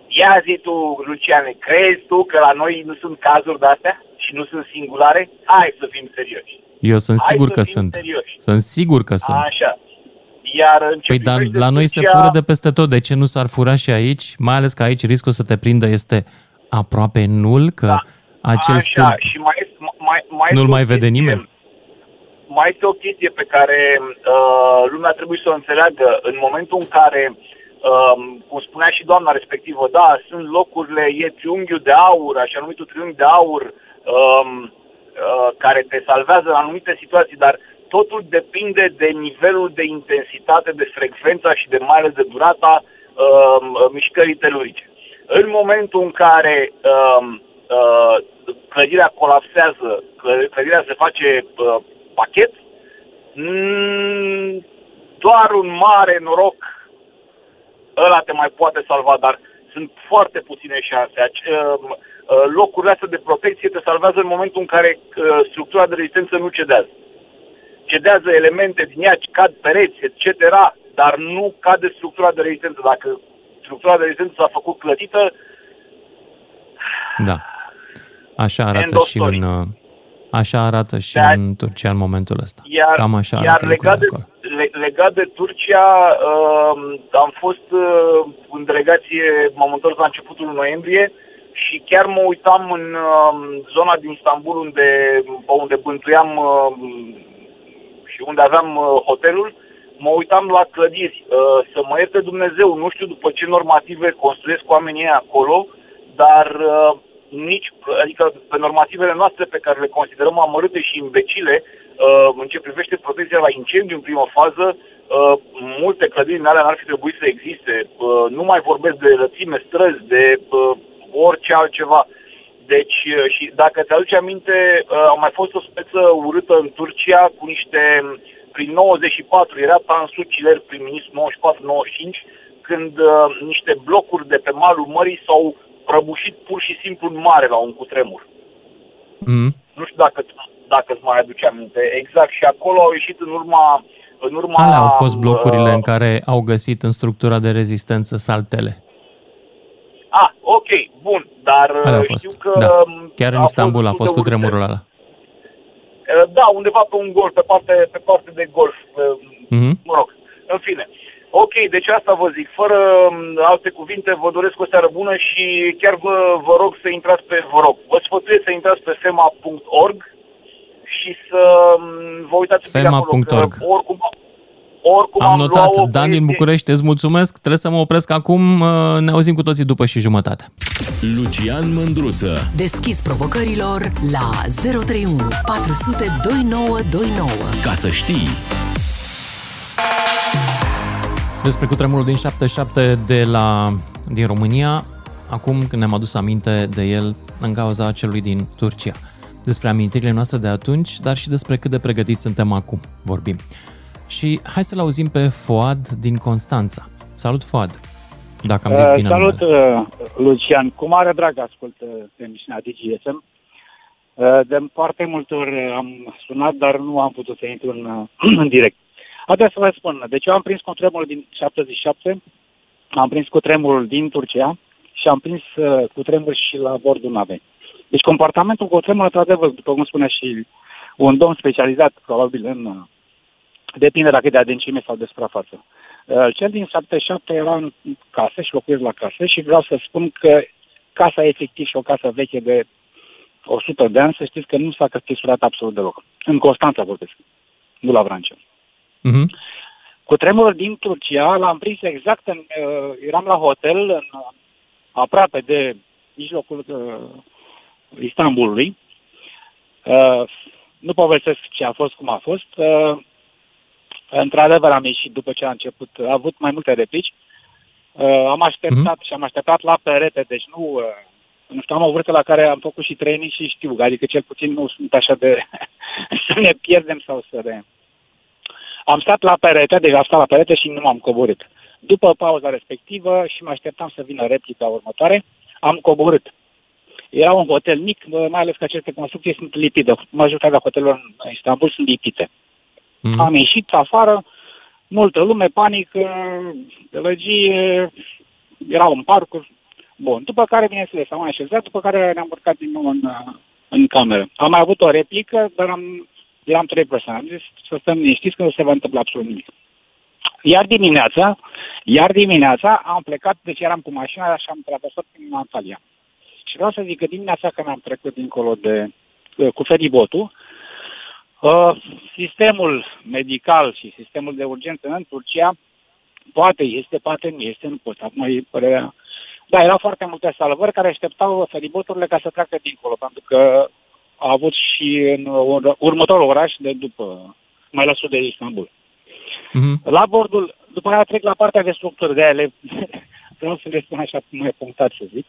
Ia zi tu, Luciane, crezi tu că la noi nu sunt cazuri de-astea și nu sunt singulare? Hai să fim serioși. Eu sunt Hai sigur să că fim sunt. serioși. Sunt sigur că sunt. Așa. Iar în ce Păi, dar privește la noi se Turcia- fură de peste tot. De ce nu s-ar fura și aici? Mai ales că aici riscul să te prindă este aproape nul, că Da. acel Așa, stâlp și mai, este- mai, mai nu-l este o mai vede chestie- nimeni. mai este o chestie pe care uh, lumea trebuie să o înțeleagă. În momentul în care, uh, cum spunea și doamna respectivă, da, sunt locurile, e triunghiul de aur, așa numitul triunghi de aur, um, uh, care te salvează în anumite situații, dar totul depinde de nivelul de intensitate, de frecvența și de mai ales de durata um, mișcării telurice. În momentul în care um, uh, clădirea colapsează, clă- clădirea se face uh, pachet, mm, doar un mare noroc ăla te mai poate salva, dar sunt foarte puține șanse. Ace- uh, uh, Locurile astea de protecție te salvează în momentul în care uh, structura de rezistență nu cedează. Cedează elemente din ea, cad pereți, etc., dar nu cade structura de rezistență. Dacă structura de rezistență s-a făcut clădită, Da. Așa arată End of și story. în... uh, Așa arată și Da. în Turcia în momentul ăsta. Iar, Cam așa iar arată legat, de, lucrurile acolo. le, legat de Turcia, uh, am fost uh, în delegație, m-am întors la începutul lui noiembrie și chiar mă uitam în uh, zona din Istanbul unde, pe unde bântuiam uh, și unde aveam uh, hotelul, mă uitam la clădiri. Uh, să mă ierte Dumnezeu, nu știu după ce normative construiesc oamenii ăia acolo, dar uh, nici, adică pe normativele noastre pe care le considerăm amărâte și imbecile, uh, în ce privește protecția la incendiu în primă fază, uh, multe clădiri în alea n-ar fi trebuit să existe. Uh, nu mai vorbesc de lățime, străzi, de uh, orice altceva. Deci, uh, și dacă ți-aduci aminte, uh, a mai fost o speță urâtă în Turcia cu niște, prin 94, era Tansu Ciler, prim-ministru 94-95, când uh, niște blocuri de pe malul mării s-au prăbușit pur și simplu în mare la un cutremur. Mm. Nu știu dacă, dacă îți mai aduce aminte. Exact, și acolo au ieșit în urma... În urma Alea au fost blocurile uh, în care au găsit în structura de rezistență saltele. Ah, ok, bun, dar Alea au uh, fost. știu că... Da. um, Chiar în a Istanbul a destul fost de cu tremurul ăla. Uh, Da, undeva pe un golf, pe parte, pe parte de golf. uh, Mhm. Mă rog, în fine. Ok, deci asta vă zic. Fără um, alte cuvinte, vă doresc o seară bună și chiar vă, vă rog să intrați pe, vă rog, vă sfătuiesc să intrați pe fema.org și să um, vă uitați un pic acolo, că Fema.org. oricum, oricum Am am notat. luat-o, Dan din băieții. București, îți mulțumesc. Trebuie să mă opresc acum. uh, Ne auzim cu toții după și jumătate. Lucian Mândruță. Deschis provocărilor la 031 400 2929. Ca să știi. Despre cutremurul din 77 de la, din România, acum când ne-am adus aminte de el în cauza celui din Turcia. Despre amintirile noastre de atunci, dar și despre cât de pregătiți suntem acum, vorbim. Și hai să-l auzim pe Foad din Constanța. Salut, Foad! Dacă am zis Uh, bine Salut, numele. uh, Lucian. Cu mare drag ascult uh, emisiunea DGSM. Uh, De foarte multe ori am sunat, dar nu am putut să intru în, uh, [clears throat] în direct. Haideți să vă spun. Deci eu am prins cu tremurul din 77, am prins cu tremurul din Turcia și am prins uh, cu tremur și la bordul navei. Deci comportamentul cu tremur, într-adevăr, după cum spunea și un domn specializat, probabil în... uh, Depinde dacă e de adâncime sau de suprafață. Uh, Cel din 77 era în casă și locuiesc la casă și vreau să spun că casa efectiv și o casă veche de 100 de ani, să știți că nu s-a căsătorit absolut deloc. În Constanța vorbesc, nu la Vrancea. Mhm. Cu tremurul din Turcia l-am prins exact în... Uh, eram la hotel, în, uh, aproape de mijlocul uh, Istanbulului. Uh, nu povestesc ce a fost, cum a fost. Uh, într-adevăr am ieșit după ce a început. A avut mai multe replici. Uh, am așteptat și am așteptat la perete, deci nu... Uh, nu știu, am o vârstă la care am făcut și training și știu, adică cel puțin nu sunt așa de [laughs] să ne pierdem sau să ne... Am stat la perete, deci am stat la perete și nu m-am coborât. După pauza respectivă și mă așteptam să vină replica următoare, am coborât. Era un hotel mic, mai ales că aceste construcții sunt lipide. Majoritatea hotelurilor în Istanbul sunt lipite. Mhm. Am ieșit afară, multă lume, panică, gălăgie, erau în parcuri. Bun, după care, bineînțeles, am mai așezat, după care ne-am urcat din nou în, în cameră. Am mai avut o replică, dar am, eram trei persoane. Am zis să stăm liniștiți că nu se va întâmpla absolut nimic. Iar dimineața, iar dimineața am plecat, deci eram cu mașina și am traversat prin Antalya. Și vreau să zic că dimineața când am trecut dincolo de uh, cu feribotul, uh, sistemul medical și sistemul de urgență în Turcia poate este, poate nu este, nu pot. Acum e părerea... Da, erau foarte multe salvări care așteptau feriboturile ca să treacă dincolo, pentru că a avut și în ur- următorul oraș de după, mai la sud de Istanbul. Mhm. La bordul, după aia trec la partea de structuri de ele, [laughs] vreau să le spun așa mai punctat să zic.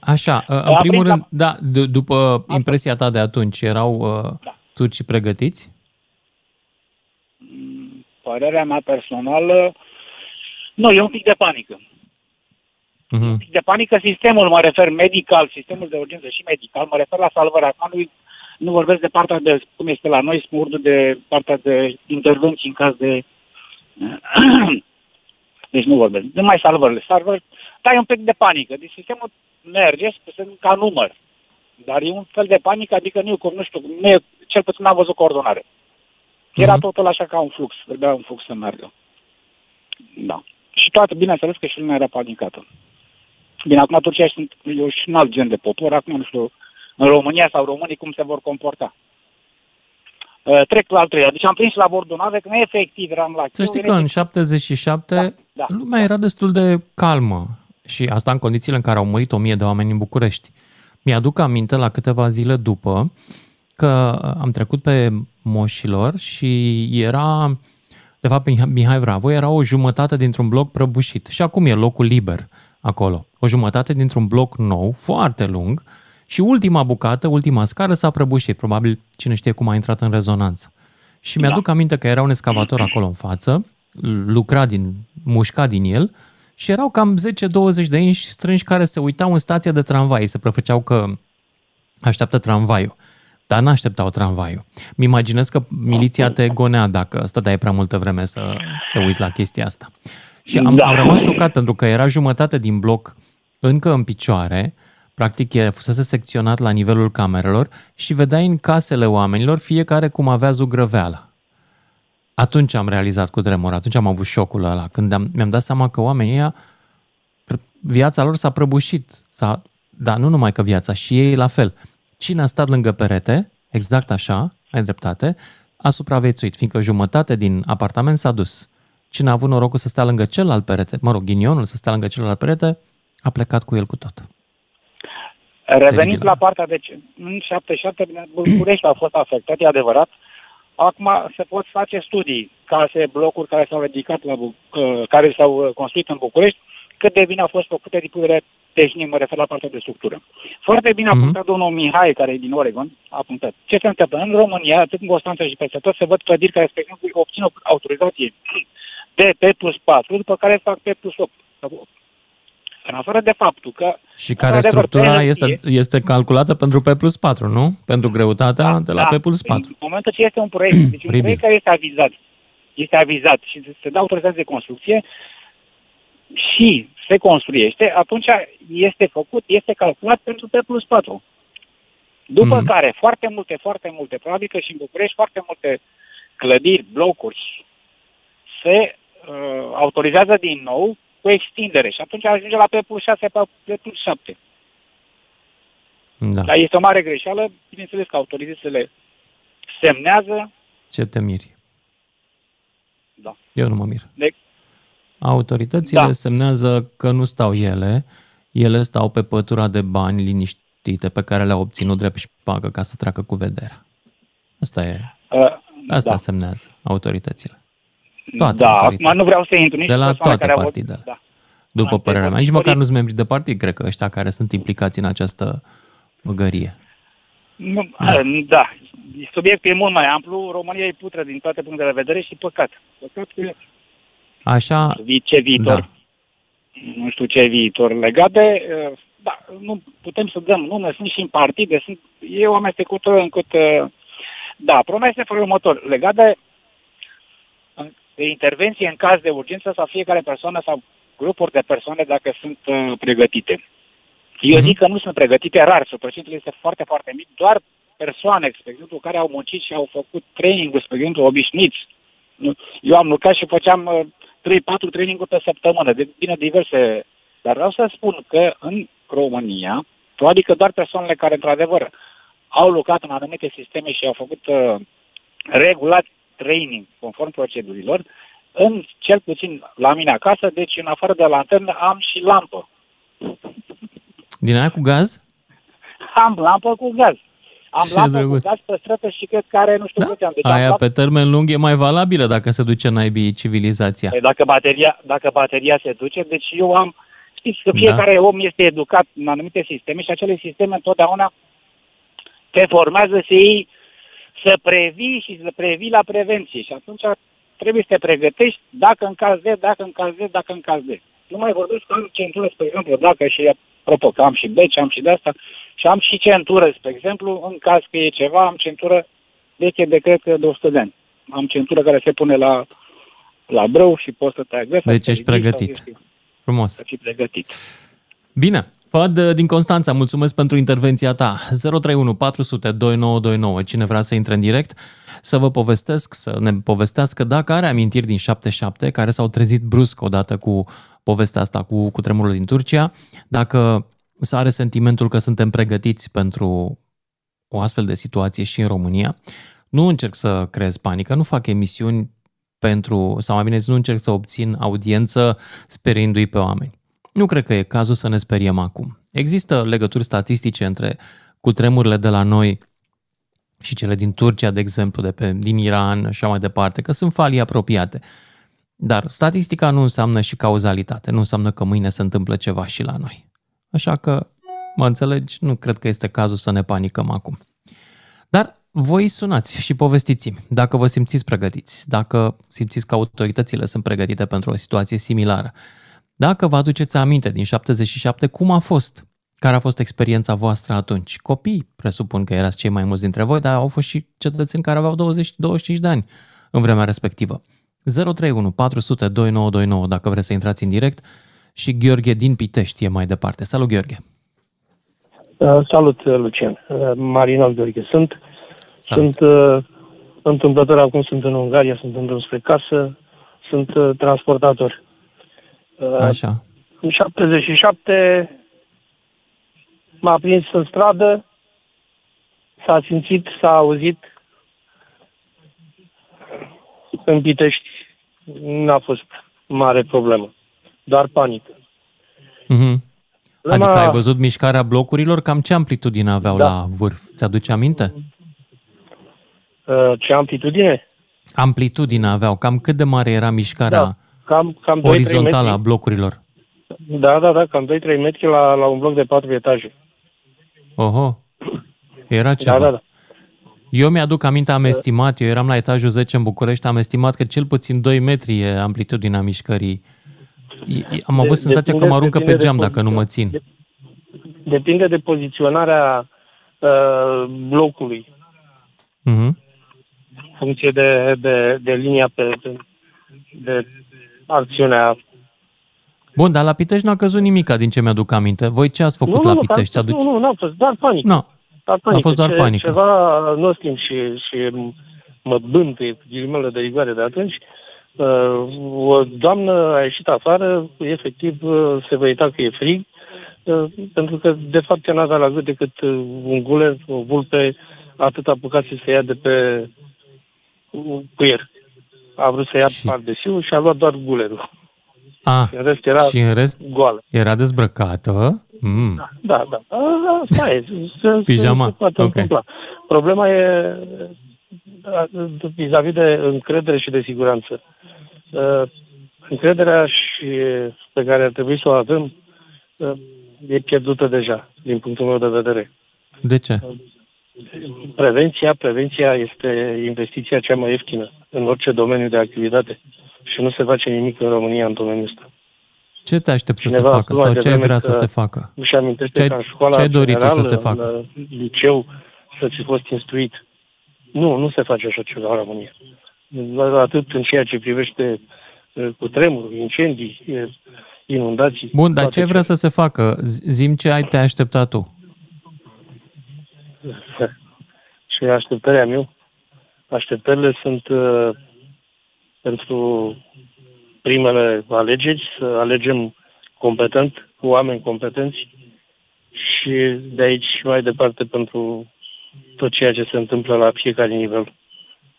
Așa, uh, în La primul prima- rând, da, d- după impresia ta de atunci, erau uh, turcii pregătiți? Părerea mea personală, nu, e un pic de panică. Mhm. Un pic de panică sistemul, mă refer medical, sistemul de urgență și medical, mă refer la salvare. Acum nu, nu vorbesc de partea de, cum este la noi, smurdul de partea de intervenții în caz de... [clears throat] deci nu vorbesc. Nu mai salvările. Salvări, da, e un pic de panică. Deci sistemul merge sunt ca număr. Dar e un fel de panică, adică nu, e, nu știu, nu e, cel puțin n-am văzut coordonare. Era Mhm. totul așa ca un flux, trebuia un flux să meargă. Da. Și toată, bineînțeles că și lumea era panicată. Bine, acum Turcia sunt, eu și un alt gen de popor, acum nu știu, în România sau românii cum se vor comporta. Uh, trec la al treilea. Deci am prins la bordul nave, că nu efectiv eram la Să știi Chiu, că în 77 da. lumea era destul de calmă și asta în condițiile în care au murit o mie de oameni în București. Mi-aduc aminte la câteva zile după că am trecut pe moșilor și era, de fapt, Mih- Mihai Vravo era o jumătate dintr-un bloc prăbușit. Și acum e locul liber acolo. O jumătate dintr-un bloc nou, foarte lung, și ultima bucată, ultima scară s-a prăbușit. Probabil cine știe cum a intrat în rezonanță. Și mi-aduc aminte că era un excavator acolo în față, lucra din, mușca din el și erau cam 10-20 de inși strânși care se uitau în stația de tramvai, se prefăceau că așteaptă tramvaiul. Dar n-așteptau tramvaiul. Mi imaginez că miliția te gonea dacă stăteai prea multă vreme să te uiți la chestia asta. Și am, Da. am rămas șocat pentru că era jumătate din bloc încă în picioare, practic e- fusese secționat la nivelul camerelor și vedeai în casele oamenilor fiecare cum avea zugrăveală. Atunci am realizat cu tremur, atunci am avut șocul ăla, când am, mi-am dat seama că oamenii ăia, pr- viața lor s-a prăbușit. S-a, dar nu numai că viața, și ei la fel. Cine a stat lângă perete, exact așa, ai dreptate, a supraviețuit, fiindcă jumătate din apartament s-a dus. Cine a avut norocul să stea lângă celălalt perete, mă rog, ghinionul să stea lângă celălalt perete, a plecat cu el cu tot. Revenind Teribil. la partea de ce, în 77, bine, București a fost afectat, e adevărat. Acum se pot face studii, case, blocuri care s-au ridicat, la, Bu- uh, care s-au uh, construit în București, cât de bine au fost făcute din punct de vedere tehnic, mă refer la partea de structură. Foarte bine a Mhm. punctat domnul Mihai, care e din Oregon, a punctat. Ce se întâmplă? În România, atât în Constanța și peste tot, se văd clădiri care, spre exemplu, obțin o autorizație de P plus 4, după care fac P plus 8. În afară de faptul că Și care Într-adevăr, structura pe este, hârtie- este calculată pentru P plus 4, nu? Pentru greutatea de la da. P plus 4. În momentul ce este un proiect, deci un Oribil. proiect care este avizat, este avizat și se- se dă autorizație de construcție și se construiește, atunci este făcut, este calculat pentru P plus 4. După Mhm. care, foarte multe, foarte multe, probabil că și în București, foarte multe clădiri, blocuri, se uh, autorizează din nou cu extindere și atunci ajunge la P plus 6, P plus 7. Da. Dar este o mare greșeală, bineînțeles că autorizațiile semnează, Ce te miri? Da. Eu nu mă mir. de, Autoritățile Da. semnează că nu stau ele, ele stau pe pătura de bani liniștite pe care le-au obținut drept și șpagă ca să treacă cu vederea. Asta e. uh, Asta da. semnează autoritățile. Toate da, autoritățile. acum nu vreau să intru nici De cu la persoane toate care au- partidele. Da. După Da, părerea mea. de Nici măcar istorie- nu sunt membri de partid, cred că ăștia care sunt implicați în această măgărie. Nu, da. da. Subiectul e mult mai amplu. România e putră din toate punctele de vedere și păcat. Păcat că Așa, vi- ce viitor, da. nu știu ce viitor legat de, uh, da, nu putem să dăm nume, sunt și în partide, sunt, e o amestecătură încât, uh, da, problema este felul următor, legat de, de intervenție în caz de urgență sau fiecare persoană sau grupuri de persoane dacă sunt uh, pregătite. Eu zic că nu sunt pregătite rar, procentul este foarte, foarte mic, doar persoane, spre exemplu, care au muncit și au făcut training spre exemplu, obișnuiți. Nu? Eu am lucrat și făceam uh, 3-4 training-uri pe săptămână, de, bine diverse. Dar vreau să spun că în România impactul. Adică doar persoanele care, într-adevăr, au lucrat în anumite sisteme și au făcut uh, regulat training conform procedurilor, în cel puțin la mine acasă, deci în afară de lanternă am și lampă. Din aia cu gaz? Am lampă cu gaz. Am Ce lampă drăguț. cu gaz păstrată și cred că are nu știu da? câte ani. Deci am Aia lampă- pe termen lung e mai valabilă dacă se duce naibii civilizația. Păi dacă bateria, dacă bateria se duce, deci eu am... Știți că fiecare da. om este educat în anumite sisteme și acele sisteme întotdeauna te formează să iei, să previi și să previi la prevenție. Și atunci trebuie să te pregătești dacă în caz de, dacă în caz de, dacă în caz de. Nu mai vorbesc că am centură, spre exemplu, dacă și, apropo, că am și beci, am și de asta, și am și centură, spre exemplu, în caz că e ceva, am centură veche de, cred că, de 100 de ani. Am centură care se pune la, la brâu și poți să te agresezi. Deci ești pregătit. Frumos. Să fii pregătit. Bine. Fad din Constanța, mulțumesc pentru intervenția ta. 031 400 2929. Cine vrea să intre în direct, să vă povestesc, să ne povestească dacă are amintiri din 77 care s-au trezit brusc odată cu povestea asta cu, cu tremurul din Turcia, dacă să are sentimentul că suntem pregătiți pentru o astfel de situație și în România. Nu încerc să creez panică, nu fac emisiuni pentru, sau mai bine zis, nu încerc să obțin audiență speriindu-i pe oameni. Nu cred că e cazul să ne speriem acum. Există legături statistice între cutremurile de la noi și cele din Turcia, de exemplu, de pe, din Iran și așa mai departe, că sunt falii apropiate. Dar statistica nu înseamnă și cauzalitate, nu înseamnă că mâine se întâmplă ceva și la noi. Așa că, mă înțelegi, nu cred că este cazul să ne panicăm acum. Dar voi sunați și povestiți dacă vă simțiți pregătiți, dacă simțiți că autoritățile sunt pregătite pentru o situație similară. Dacă vă aduceți aminte din 77, cum a fost? Care a fost experiența voastră atunci? Copii, presupun că erați cei mai mulți dintre voi, dar au fost și cetățeni care aveau 20-25 de ani în vremea respectivă. 031 400 2929 dacă vreți să intrați în direct și Gheorghe din Pitești e mai departe. Salut, Gheorghe! Uh, salut, uh, Lucian. Uh, Marinal Gheorghe sunt. Salut. Sunt uh, întâmplător acum, sunt în Ungaria, sunt în drum spre casă, sunt uh, transportator. Uh, Așa. În 77 m-a prins în stradă, s-a simțit, s-a auzit în Pitești. N-a fost mare problemă, doar panică. Mhm. Problema- Adică ai văzut mișcarea blocurilor? Cam ce amplitudine aveau Da. la vârf? Ți-aduce aminte? Uh, ce amplitudine? Amplitudinea aveau. Cam cât de mare era mișcarea Da, cam, cam 2-3 orizontală metri. a blocurilor? Da, da, da, cam 2-3 metri la, la un bloc de 4 etaje. Oho, era ceva. Da, da, da. Eu mi-aduc aminte, am estimat, eu eram la etajul 10 în București, am estimat că cel puțin 2 metri e amplitudinea mișcării. E- e- Am avut De- senzația că depinde- mă aruncă pe depinde de geam dacă nu mă țin. Depinde de poziționarea uh, blocului, Mhm. în funcție de, de, de linia pe, de, de acțiunea. Bun, dar la Pitești n-a căzut nimica din ce mi-aduc aminte. Voi ce ați făcut nu, la nu, Pitești? Nu, Aduci... nu, nu, n-a fost, doar panică. Nu, doar a fost doar Ce- panică. Ceva nostim și, și mă bântuie cu ghilimele de rigoare de atunci. Uh, o doamnă a ieșit afară, efectiv uh, se văita că e frig, uh, pentru că de fapt ea n-avea la gât decât uh, un guler, o vulpe, atât apucat să ia de pe uh, cuier. A vrut să ia și... pardesiul și a luat doar gulerul. A, În rest era și în rest goală. era dezbrăcată. Mm. Da, da. A, Asta e. Se, [laughs] Pijama, Se poate ok. întâmpla. Problema e a, vis-a-vis de încredere și de siguranță. Uh, Încrederea și pe care ar trebui să o avem uh, e pierdută deja, din punctul meu de vedere. De ce? Prevenția, prevenția este investiția cea mai ieftină în orice domeniu de activitate și nu se face nimic în România în domeniul ăsta. Ce te aștept să se Cineva a facă spus mai sau ce ai devreme vrea să că se facă? Nu-și amintește Ce- ca în școala ce ai dorit tu să generală, se facă? în uh, liceu, să ți fost instruit. Nu, nu se face așa ceva în România. Atât în ceea ce privește uh, cu tremurul, incendii, uh, inundații. Bun, dar toate ce vrea să se facă? Z- Zim ce ai te așteptat tu. [laughs] Și așteptarea meu, așteptările sunt uh, pentru primele alegeri, să alegem competent, cu oameni competenți, și de aici mai departe pentru tot ceea ce se întâmplă la fiecare nivel.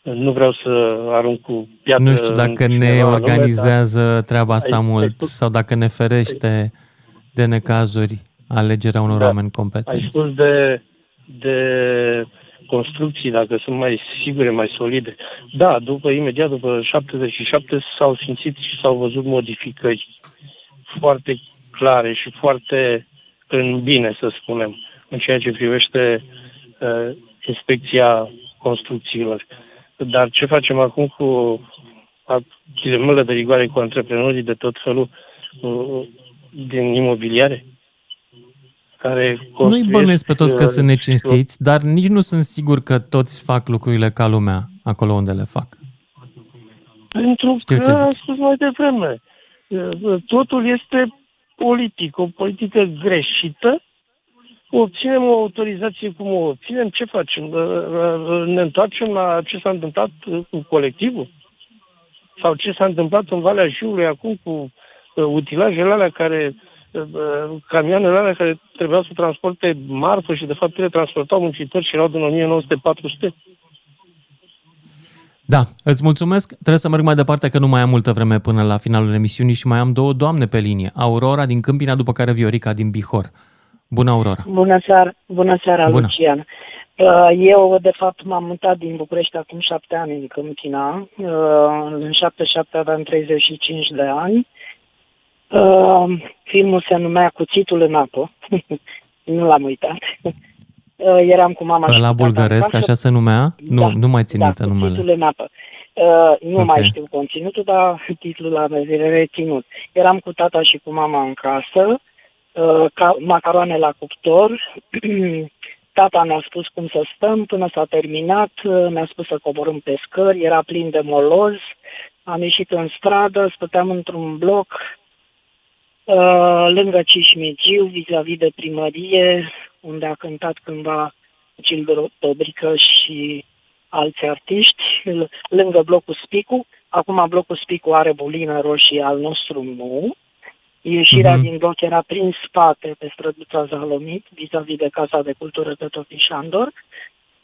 Nu vreau să arunc cu piatră Nu știu dacă în ne cineva anume, organizează dar treaba asta ai- ai mult spus- sau dacă ne ferește de necazuri alegerea unor Da. oameni Ai competenți. spus de, de construcții, dacă sunt mai sigure, mai solide. Da, după, imediat după 77 s-au simțit și s-au văzut modificări foarte clare și foarte în bine, să spunem, în ceea ce privește uh, inspecția construcțiilor. Dar ce facem acum cu a- ghilimele de rigoare cu antreprenorii de tot felul uh, din imobiliare? Care Nu-i construiesc, bănuiesc pe toți că uh, sunt necinstiți, dar nici nu sunt sigur că toți fac lucrurile ca lumea acolo unde le fac. Pentru Știu că ce zici. am spus mai devreme. Totul este politic, o politică greșită. Obținem o autorizație cum o obținem, ce facem? Ne întoarcem la ce s-a întâmplat cu colectivul? Sau ce s-a întâmplat în Valea Jiului acum cu uh, utilajele alea care, uh, uh, camioanele alea care trebuiau să transporte marfă și de fapt ele transportau muncitori și erau din 1900? Da, îți mulțumesc. Trebuie să merg mai departe că nu mai am multă vreme până la finalul emisiunii și mai am două doamne pe linie. Aurora din Câmpina, după care Viorica din Bihor. Bună, Aurora! Bună seara, bună seara Bună. Lucian. Uh, Eu, de fapt, m-am mutat din București acum șapte ani în Câmpina. Uh, În 77 aveam 35 de ani. Uh, Filmul se numea Cuțitul în apă. [laughs] nu l-am uitat. Uh, Eram cu mama și La cu tata în bulgăresc, casă. așa se numea? Nu, Da, nu mai țin da, minte numele. Cuțitul în apă. Uh, nu Ok. mai știu conținutul, dar [laughs] titlul l-am reținut. Eram cu tata și cu mama în casă, uh, ca, macaroane la cuptor. [clears throat] tata ne-a spus cum să stăm până s-a terminat, uh, ne-a spus să coborâm pe scări, era plin de moloz. Am ieșit în stradă, stăteam într-un bloc uh, lângă Cismigiu, vis-a-vis de primărie, unde a cântat cândva Gilbert Dobrică și alți artiști, l- lângă blocul Spicu. Acum blocul Spicu are bulină roșie, al nostru nu. Ieșirea Mhm. din bloc era prin spate, pe străduța Zalomit, vis-a-vis de Casa de Cultură Tătofi Șandor.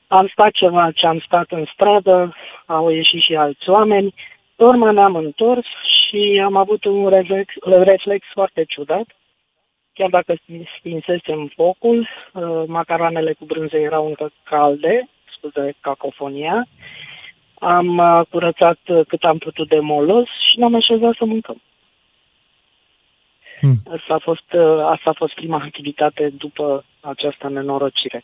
Am stat ceva ce am stat în stradă, au ieșit și alți oameni. Pe urmă ne-am întors și am avut un reflex, reflex foarte ciudat. Chiar dacă stinsesem focul, uh, macaroanele cu brânză erau încă calde, scuze cacofonia. Am uh, curățat uh, cât am putut de molos și ne-am așezat să mâncăm. Hmm. Asta a fost, uh, asta a fost prima activitate după această nenorocire.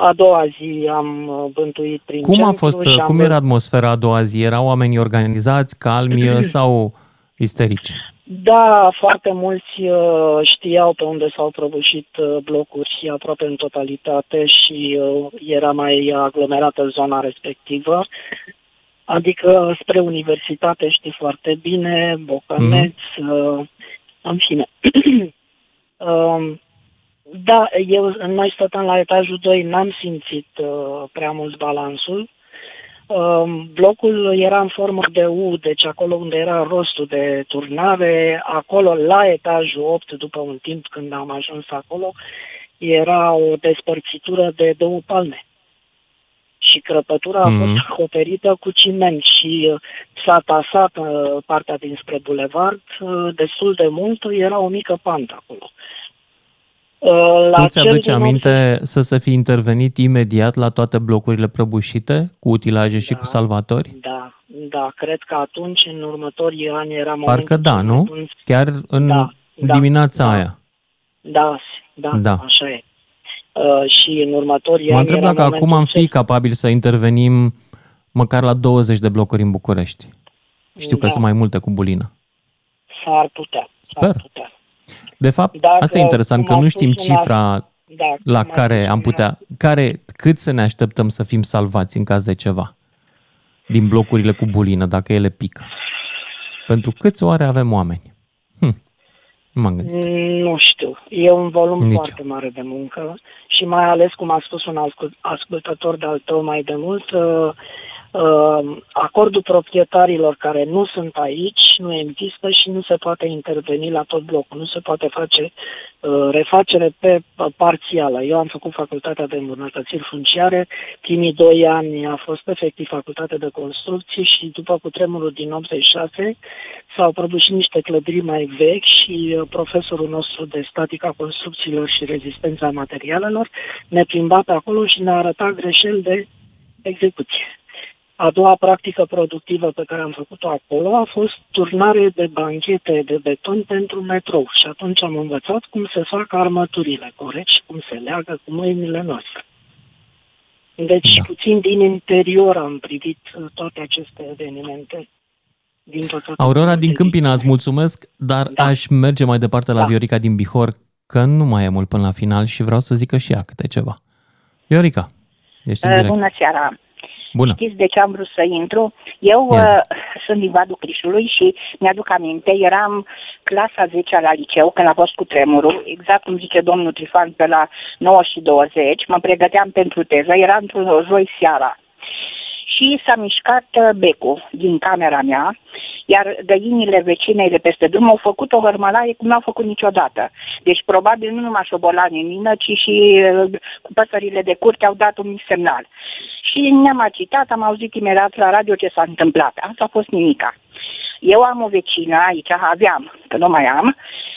A doua zi am uh, bântuit prin Cum a centru fost, și am cum văzut- era atmosfera a doua zi? Erau oamenii organizați, calmi sau isterici? Da, foarte mulți uh, știau pe unde s-au prăbușit uh, blocuri aproape în totalitate și uh, era mai aglomerată zona respectivă. Adică spre universitate știi foarte bine, Bocăneț, uh, în fine. [clears throat] Um, da, eu, noi stăteam la etajul 2, n-am simțit uh, prea mult balansul. Um, blocul era în formă de U, deci acolo unde era rostul de turnare, acolo la etajul 8, după un timp când am ajuns acolo, era o despărțitură de două palme. Și crăpătura a Mhm. fost acoperită cu ciment și uh, s-a tasat uh, partea dinspre bulevard uh, destul de mult, era o mică pantă acolo. Uh, Tu cel ți-aduci din aminte să se fi intervenit imediat la toate blocurile prăbușite, cu utilaje și cu salvatori? Da, da, cred că atunci, în următorii ani, era momentul Parcă da, cel mai nu? bun. Chiar în Da, da, dimineața da. aia. Da, da, Da. așa e. Uh, și în următorii Mă ani întreb era dacă acum momentul am cel- fi capabili să intervenim măcar la 20 de blocuri în București. Știu că Da. sunt mai multe cu bulină. S-ar putea, s-ar Sper. putea. De fapt, Dacă, asta e interesant, că cum a nu spus știm un alt- cifra da, la cum a care spus am un putea, care, cât să ne așteptăm să fim salvați în caz de ceva din blocurile cu bulină, dacă ele pică. Pentru câți oare avem oameni? Hm. Nu m-am gândit. Mm, Nu știu. E un volum Nici foarte mare de muncă și mai ales, cum a spus un ascultător de-al tău mai de mult, uh, uh, acordul proprietarilor care nu sunt aici nu există și nu se poate interveni la tot blocul, nu se poate face uh, refacere pe parțială. Eu am făcut facultatea de îmbunătățiri funciare, primii doi ani a fost efectiv facultate de construcții și după cutremurul din 86 s-au produs niște clădiri mai vechi și uh, profesorul nostru de statica construcțiilor și rezistența materialelor ne plimba pe acolo și ne arăta greșeli de execuție. A doua practică productivă pe care am făcut-o acolo a fost turnare de banchete de beton pentru metrou și atunci am învățat cum se fac armăturile corect și cum se leagă cu mâinile noastre. Deci, da. puțin din interior am privit uh, toate aceste evenimente. Din Aurora din Câmpina, îți mulțumesc, dar da. aș merge mai departe la da. Viorica din Bihor, că nu mai e mult până la final și vreau să zică și ea câte ceva. Viorica, ești în uh, direct. Bună seara! Bună. Știți de ce am vrut să intru? Eu uh, sunt din Vadul Crișului și mi-aduc aminte, eram clasa 10 la liceu când a fost cu tremurul, exact cum zice domnul Trifan pe la 9 și 20, mă pregăteam pentru teză, era într-o joi seara și s-a mișcat uh, becul din camera mea, iar găinile vecinei de peste drum au făcut o hărmălaie cum n-au făcut niciodată. Deci probabil nu numai șobolanii mină, ci și uh, păsările de curte au dat un semnal. Și ne-am agitat, am auzit imediat la radio ce s-a întâmplat. Asta a fost nimica. Eu am o vecină aici, aveam, că nu mai am,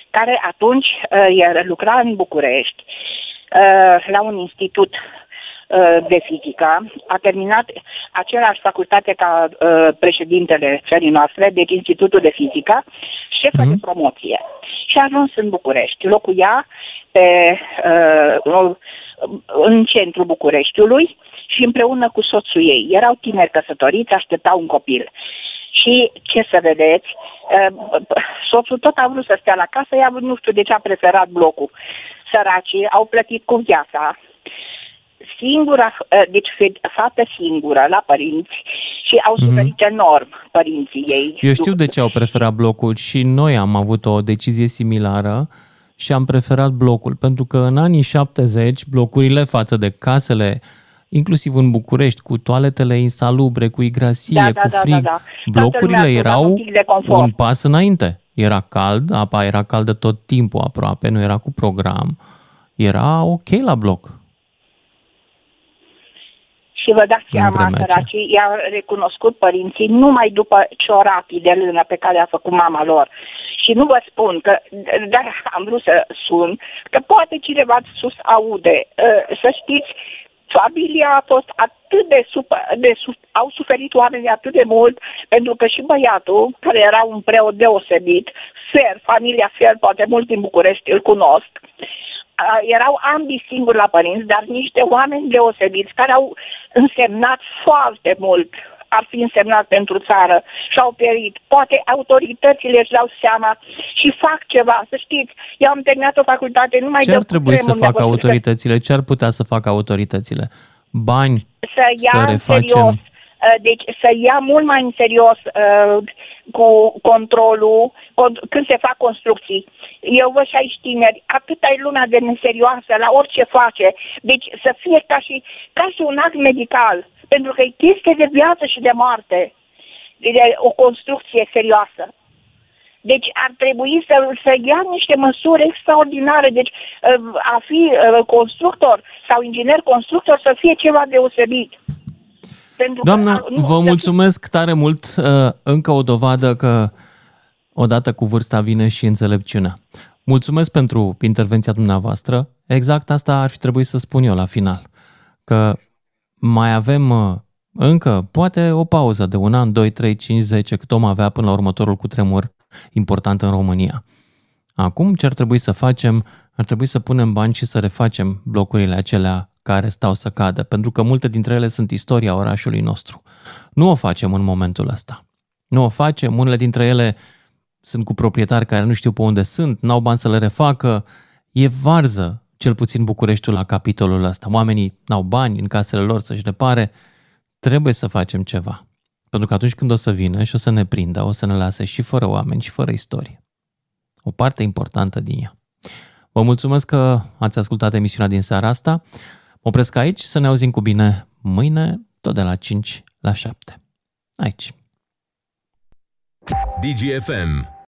care atunci uh, lucra în București, uh, la un institut uh, de fizică, a terminat același facultate ca uh, președintele țării noastre, deci Institutul de Fizică, șefă mm-hmm. de promoție. Și a ajuns în București. Locuia pe, uh, în centrul Bucureștiului și împreună cu soțul ei. Erau tineri căsătoriți, așteptau un copil. Și ce să vedeți, uh, soțul tot a vrut să stea la casă, ea nu știu de ce a preferat blocul. Săracii au plătit cu viața, singura, uh, deci fată singură la părinți și au mhm. suferit mm-hmm. enorm părinții ei. Eu știu de ce au preferat blocul și noi am avut o decizie similară și am preferat blocul, pentru că în anii 70 blocurile față de casele inclusiv în București, cu toaletele insalubre, cu igrasie, da, da, cu da, frig. Da, da, da. Blocurile erau un, un pas înainte. Era cald, apa era caldă tot timpul aproape, nu era cu program. Era ok la bloc. Și vă dați seama, săracii i-au recunoscut părinții numai după ciorapii de lână pe care a făcut mama lor. Și nu vă spun că, dar am vrut să sun, că poate cineva sus aude. Ă, să știți, familia a fost atât de, super, de au suferit oamenii atât de mult, pentru că și băiatul, care era un preot deosebit, Fer, familia Fer, poate mulți din București îl cunosc, erau ambii singuri la părinți, dar niște oameni deosebiți care au însemnat foarte mult ar fi însemnat pentru țară și au pierit. Poate autoritățile își dau seama și fac ceva. Să știți, eu am terminat o facultate numai Ce ar trebui să facă autoritățile? Ce ar putea să facă autoritățile? Bani? Să ia să refacem... serios uh, deci să ia mult mai în serios uh, cu controlul când se fac construcții. Eu văd și aici tineri, atâta e lumea de neserioasă la orice face. Deci să fie ca și, ca și un act medical pentru că e chestie de viață și de moarte, de o construcție serioasă. Deci ar trebui să, să ia niște măsuri extraordinare. Deci uh, a fi uh, constructor sau inginer constructor să fie ceva deosebit. Pentru Doamna, că, nu, vă mulțumesc fi... tare mult. Uh, încă o dovadă că odată cu vârsta vine și înțelepciunea. Mulțumesc pentru intervenția dumneavoastră. Exact asta ar fi trebuit să spun eu la final. Că mai avem uh, încă, poate o pauză de un an, 2, 3, 5, 10, cât om avea până la următorul cutremur important în România. Acum ce ar trebui să facem? Ar trebui să punem bani și să refacem blocurile acelea care stau să cadă, pentru că multe dintre ele sunt istoria orașului nostru. Nu o facem în momentul ăsta. Nu o facem, unele dintre ele sunt cu proprietari care nu știu pe unde sunt, n-au bani să le refacă. E varză cel puțin Bucureștiul la capitolul ăsta. Oamenii n-au bani în casele lor să-și repare. Trebuie să facem ceva. Pentru că atunci când o să vină și o să ne prindă, o să ne lase și fără oameni și fără istorie. O parte importantă din ea. Vă mulțumesc că ați ascultat emisiunea din seara asta. Mă opresc aici, să ne auzim cu bine mâine, tot de la 5 la 7. Aici. DGFM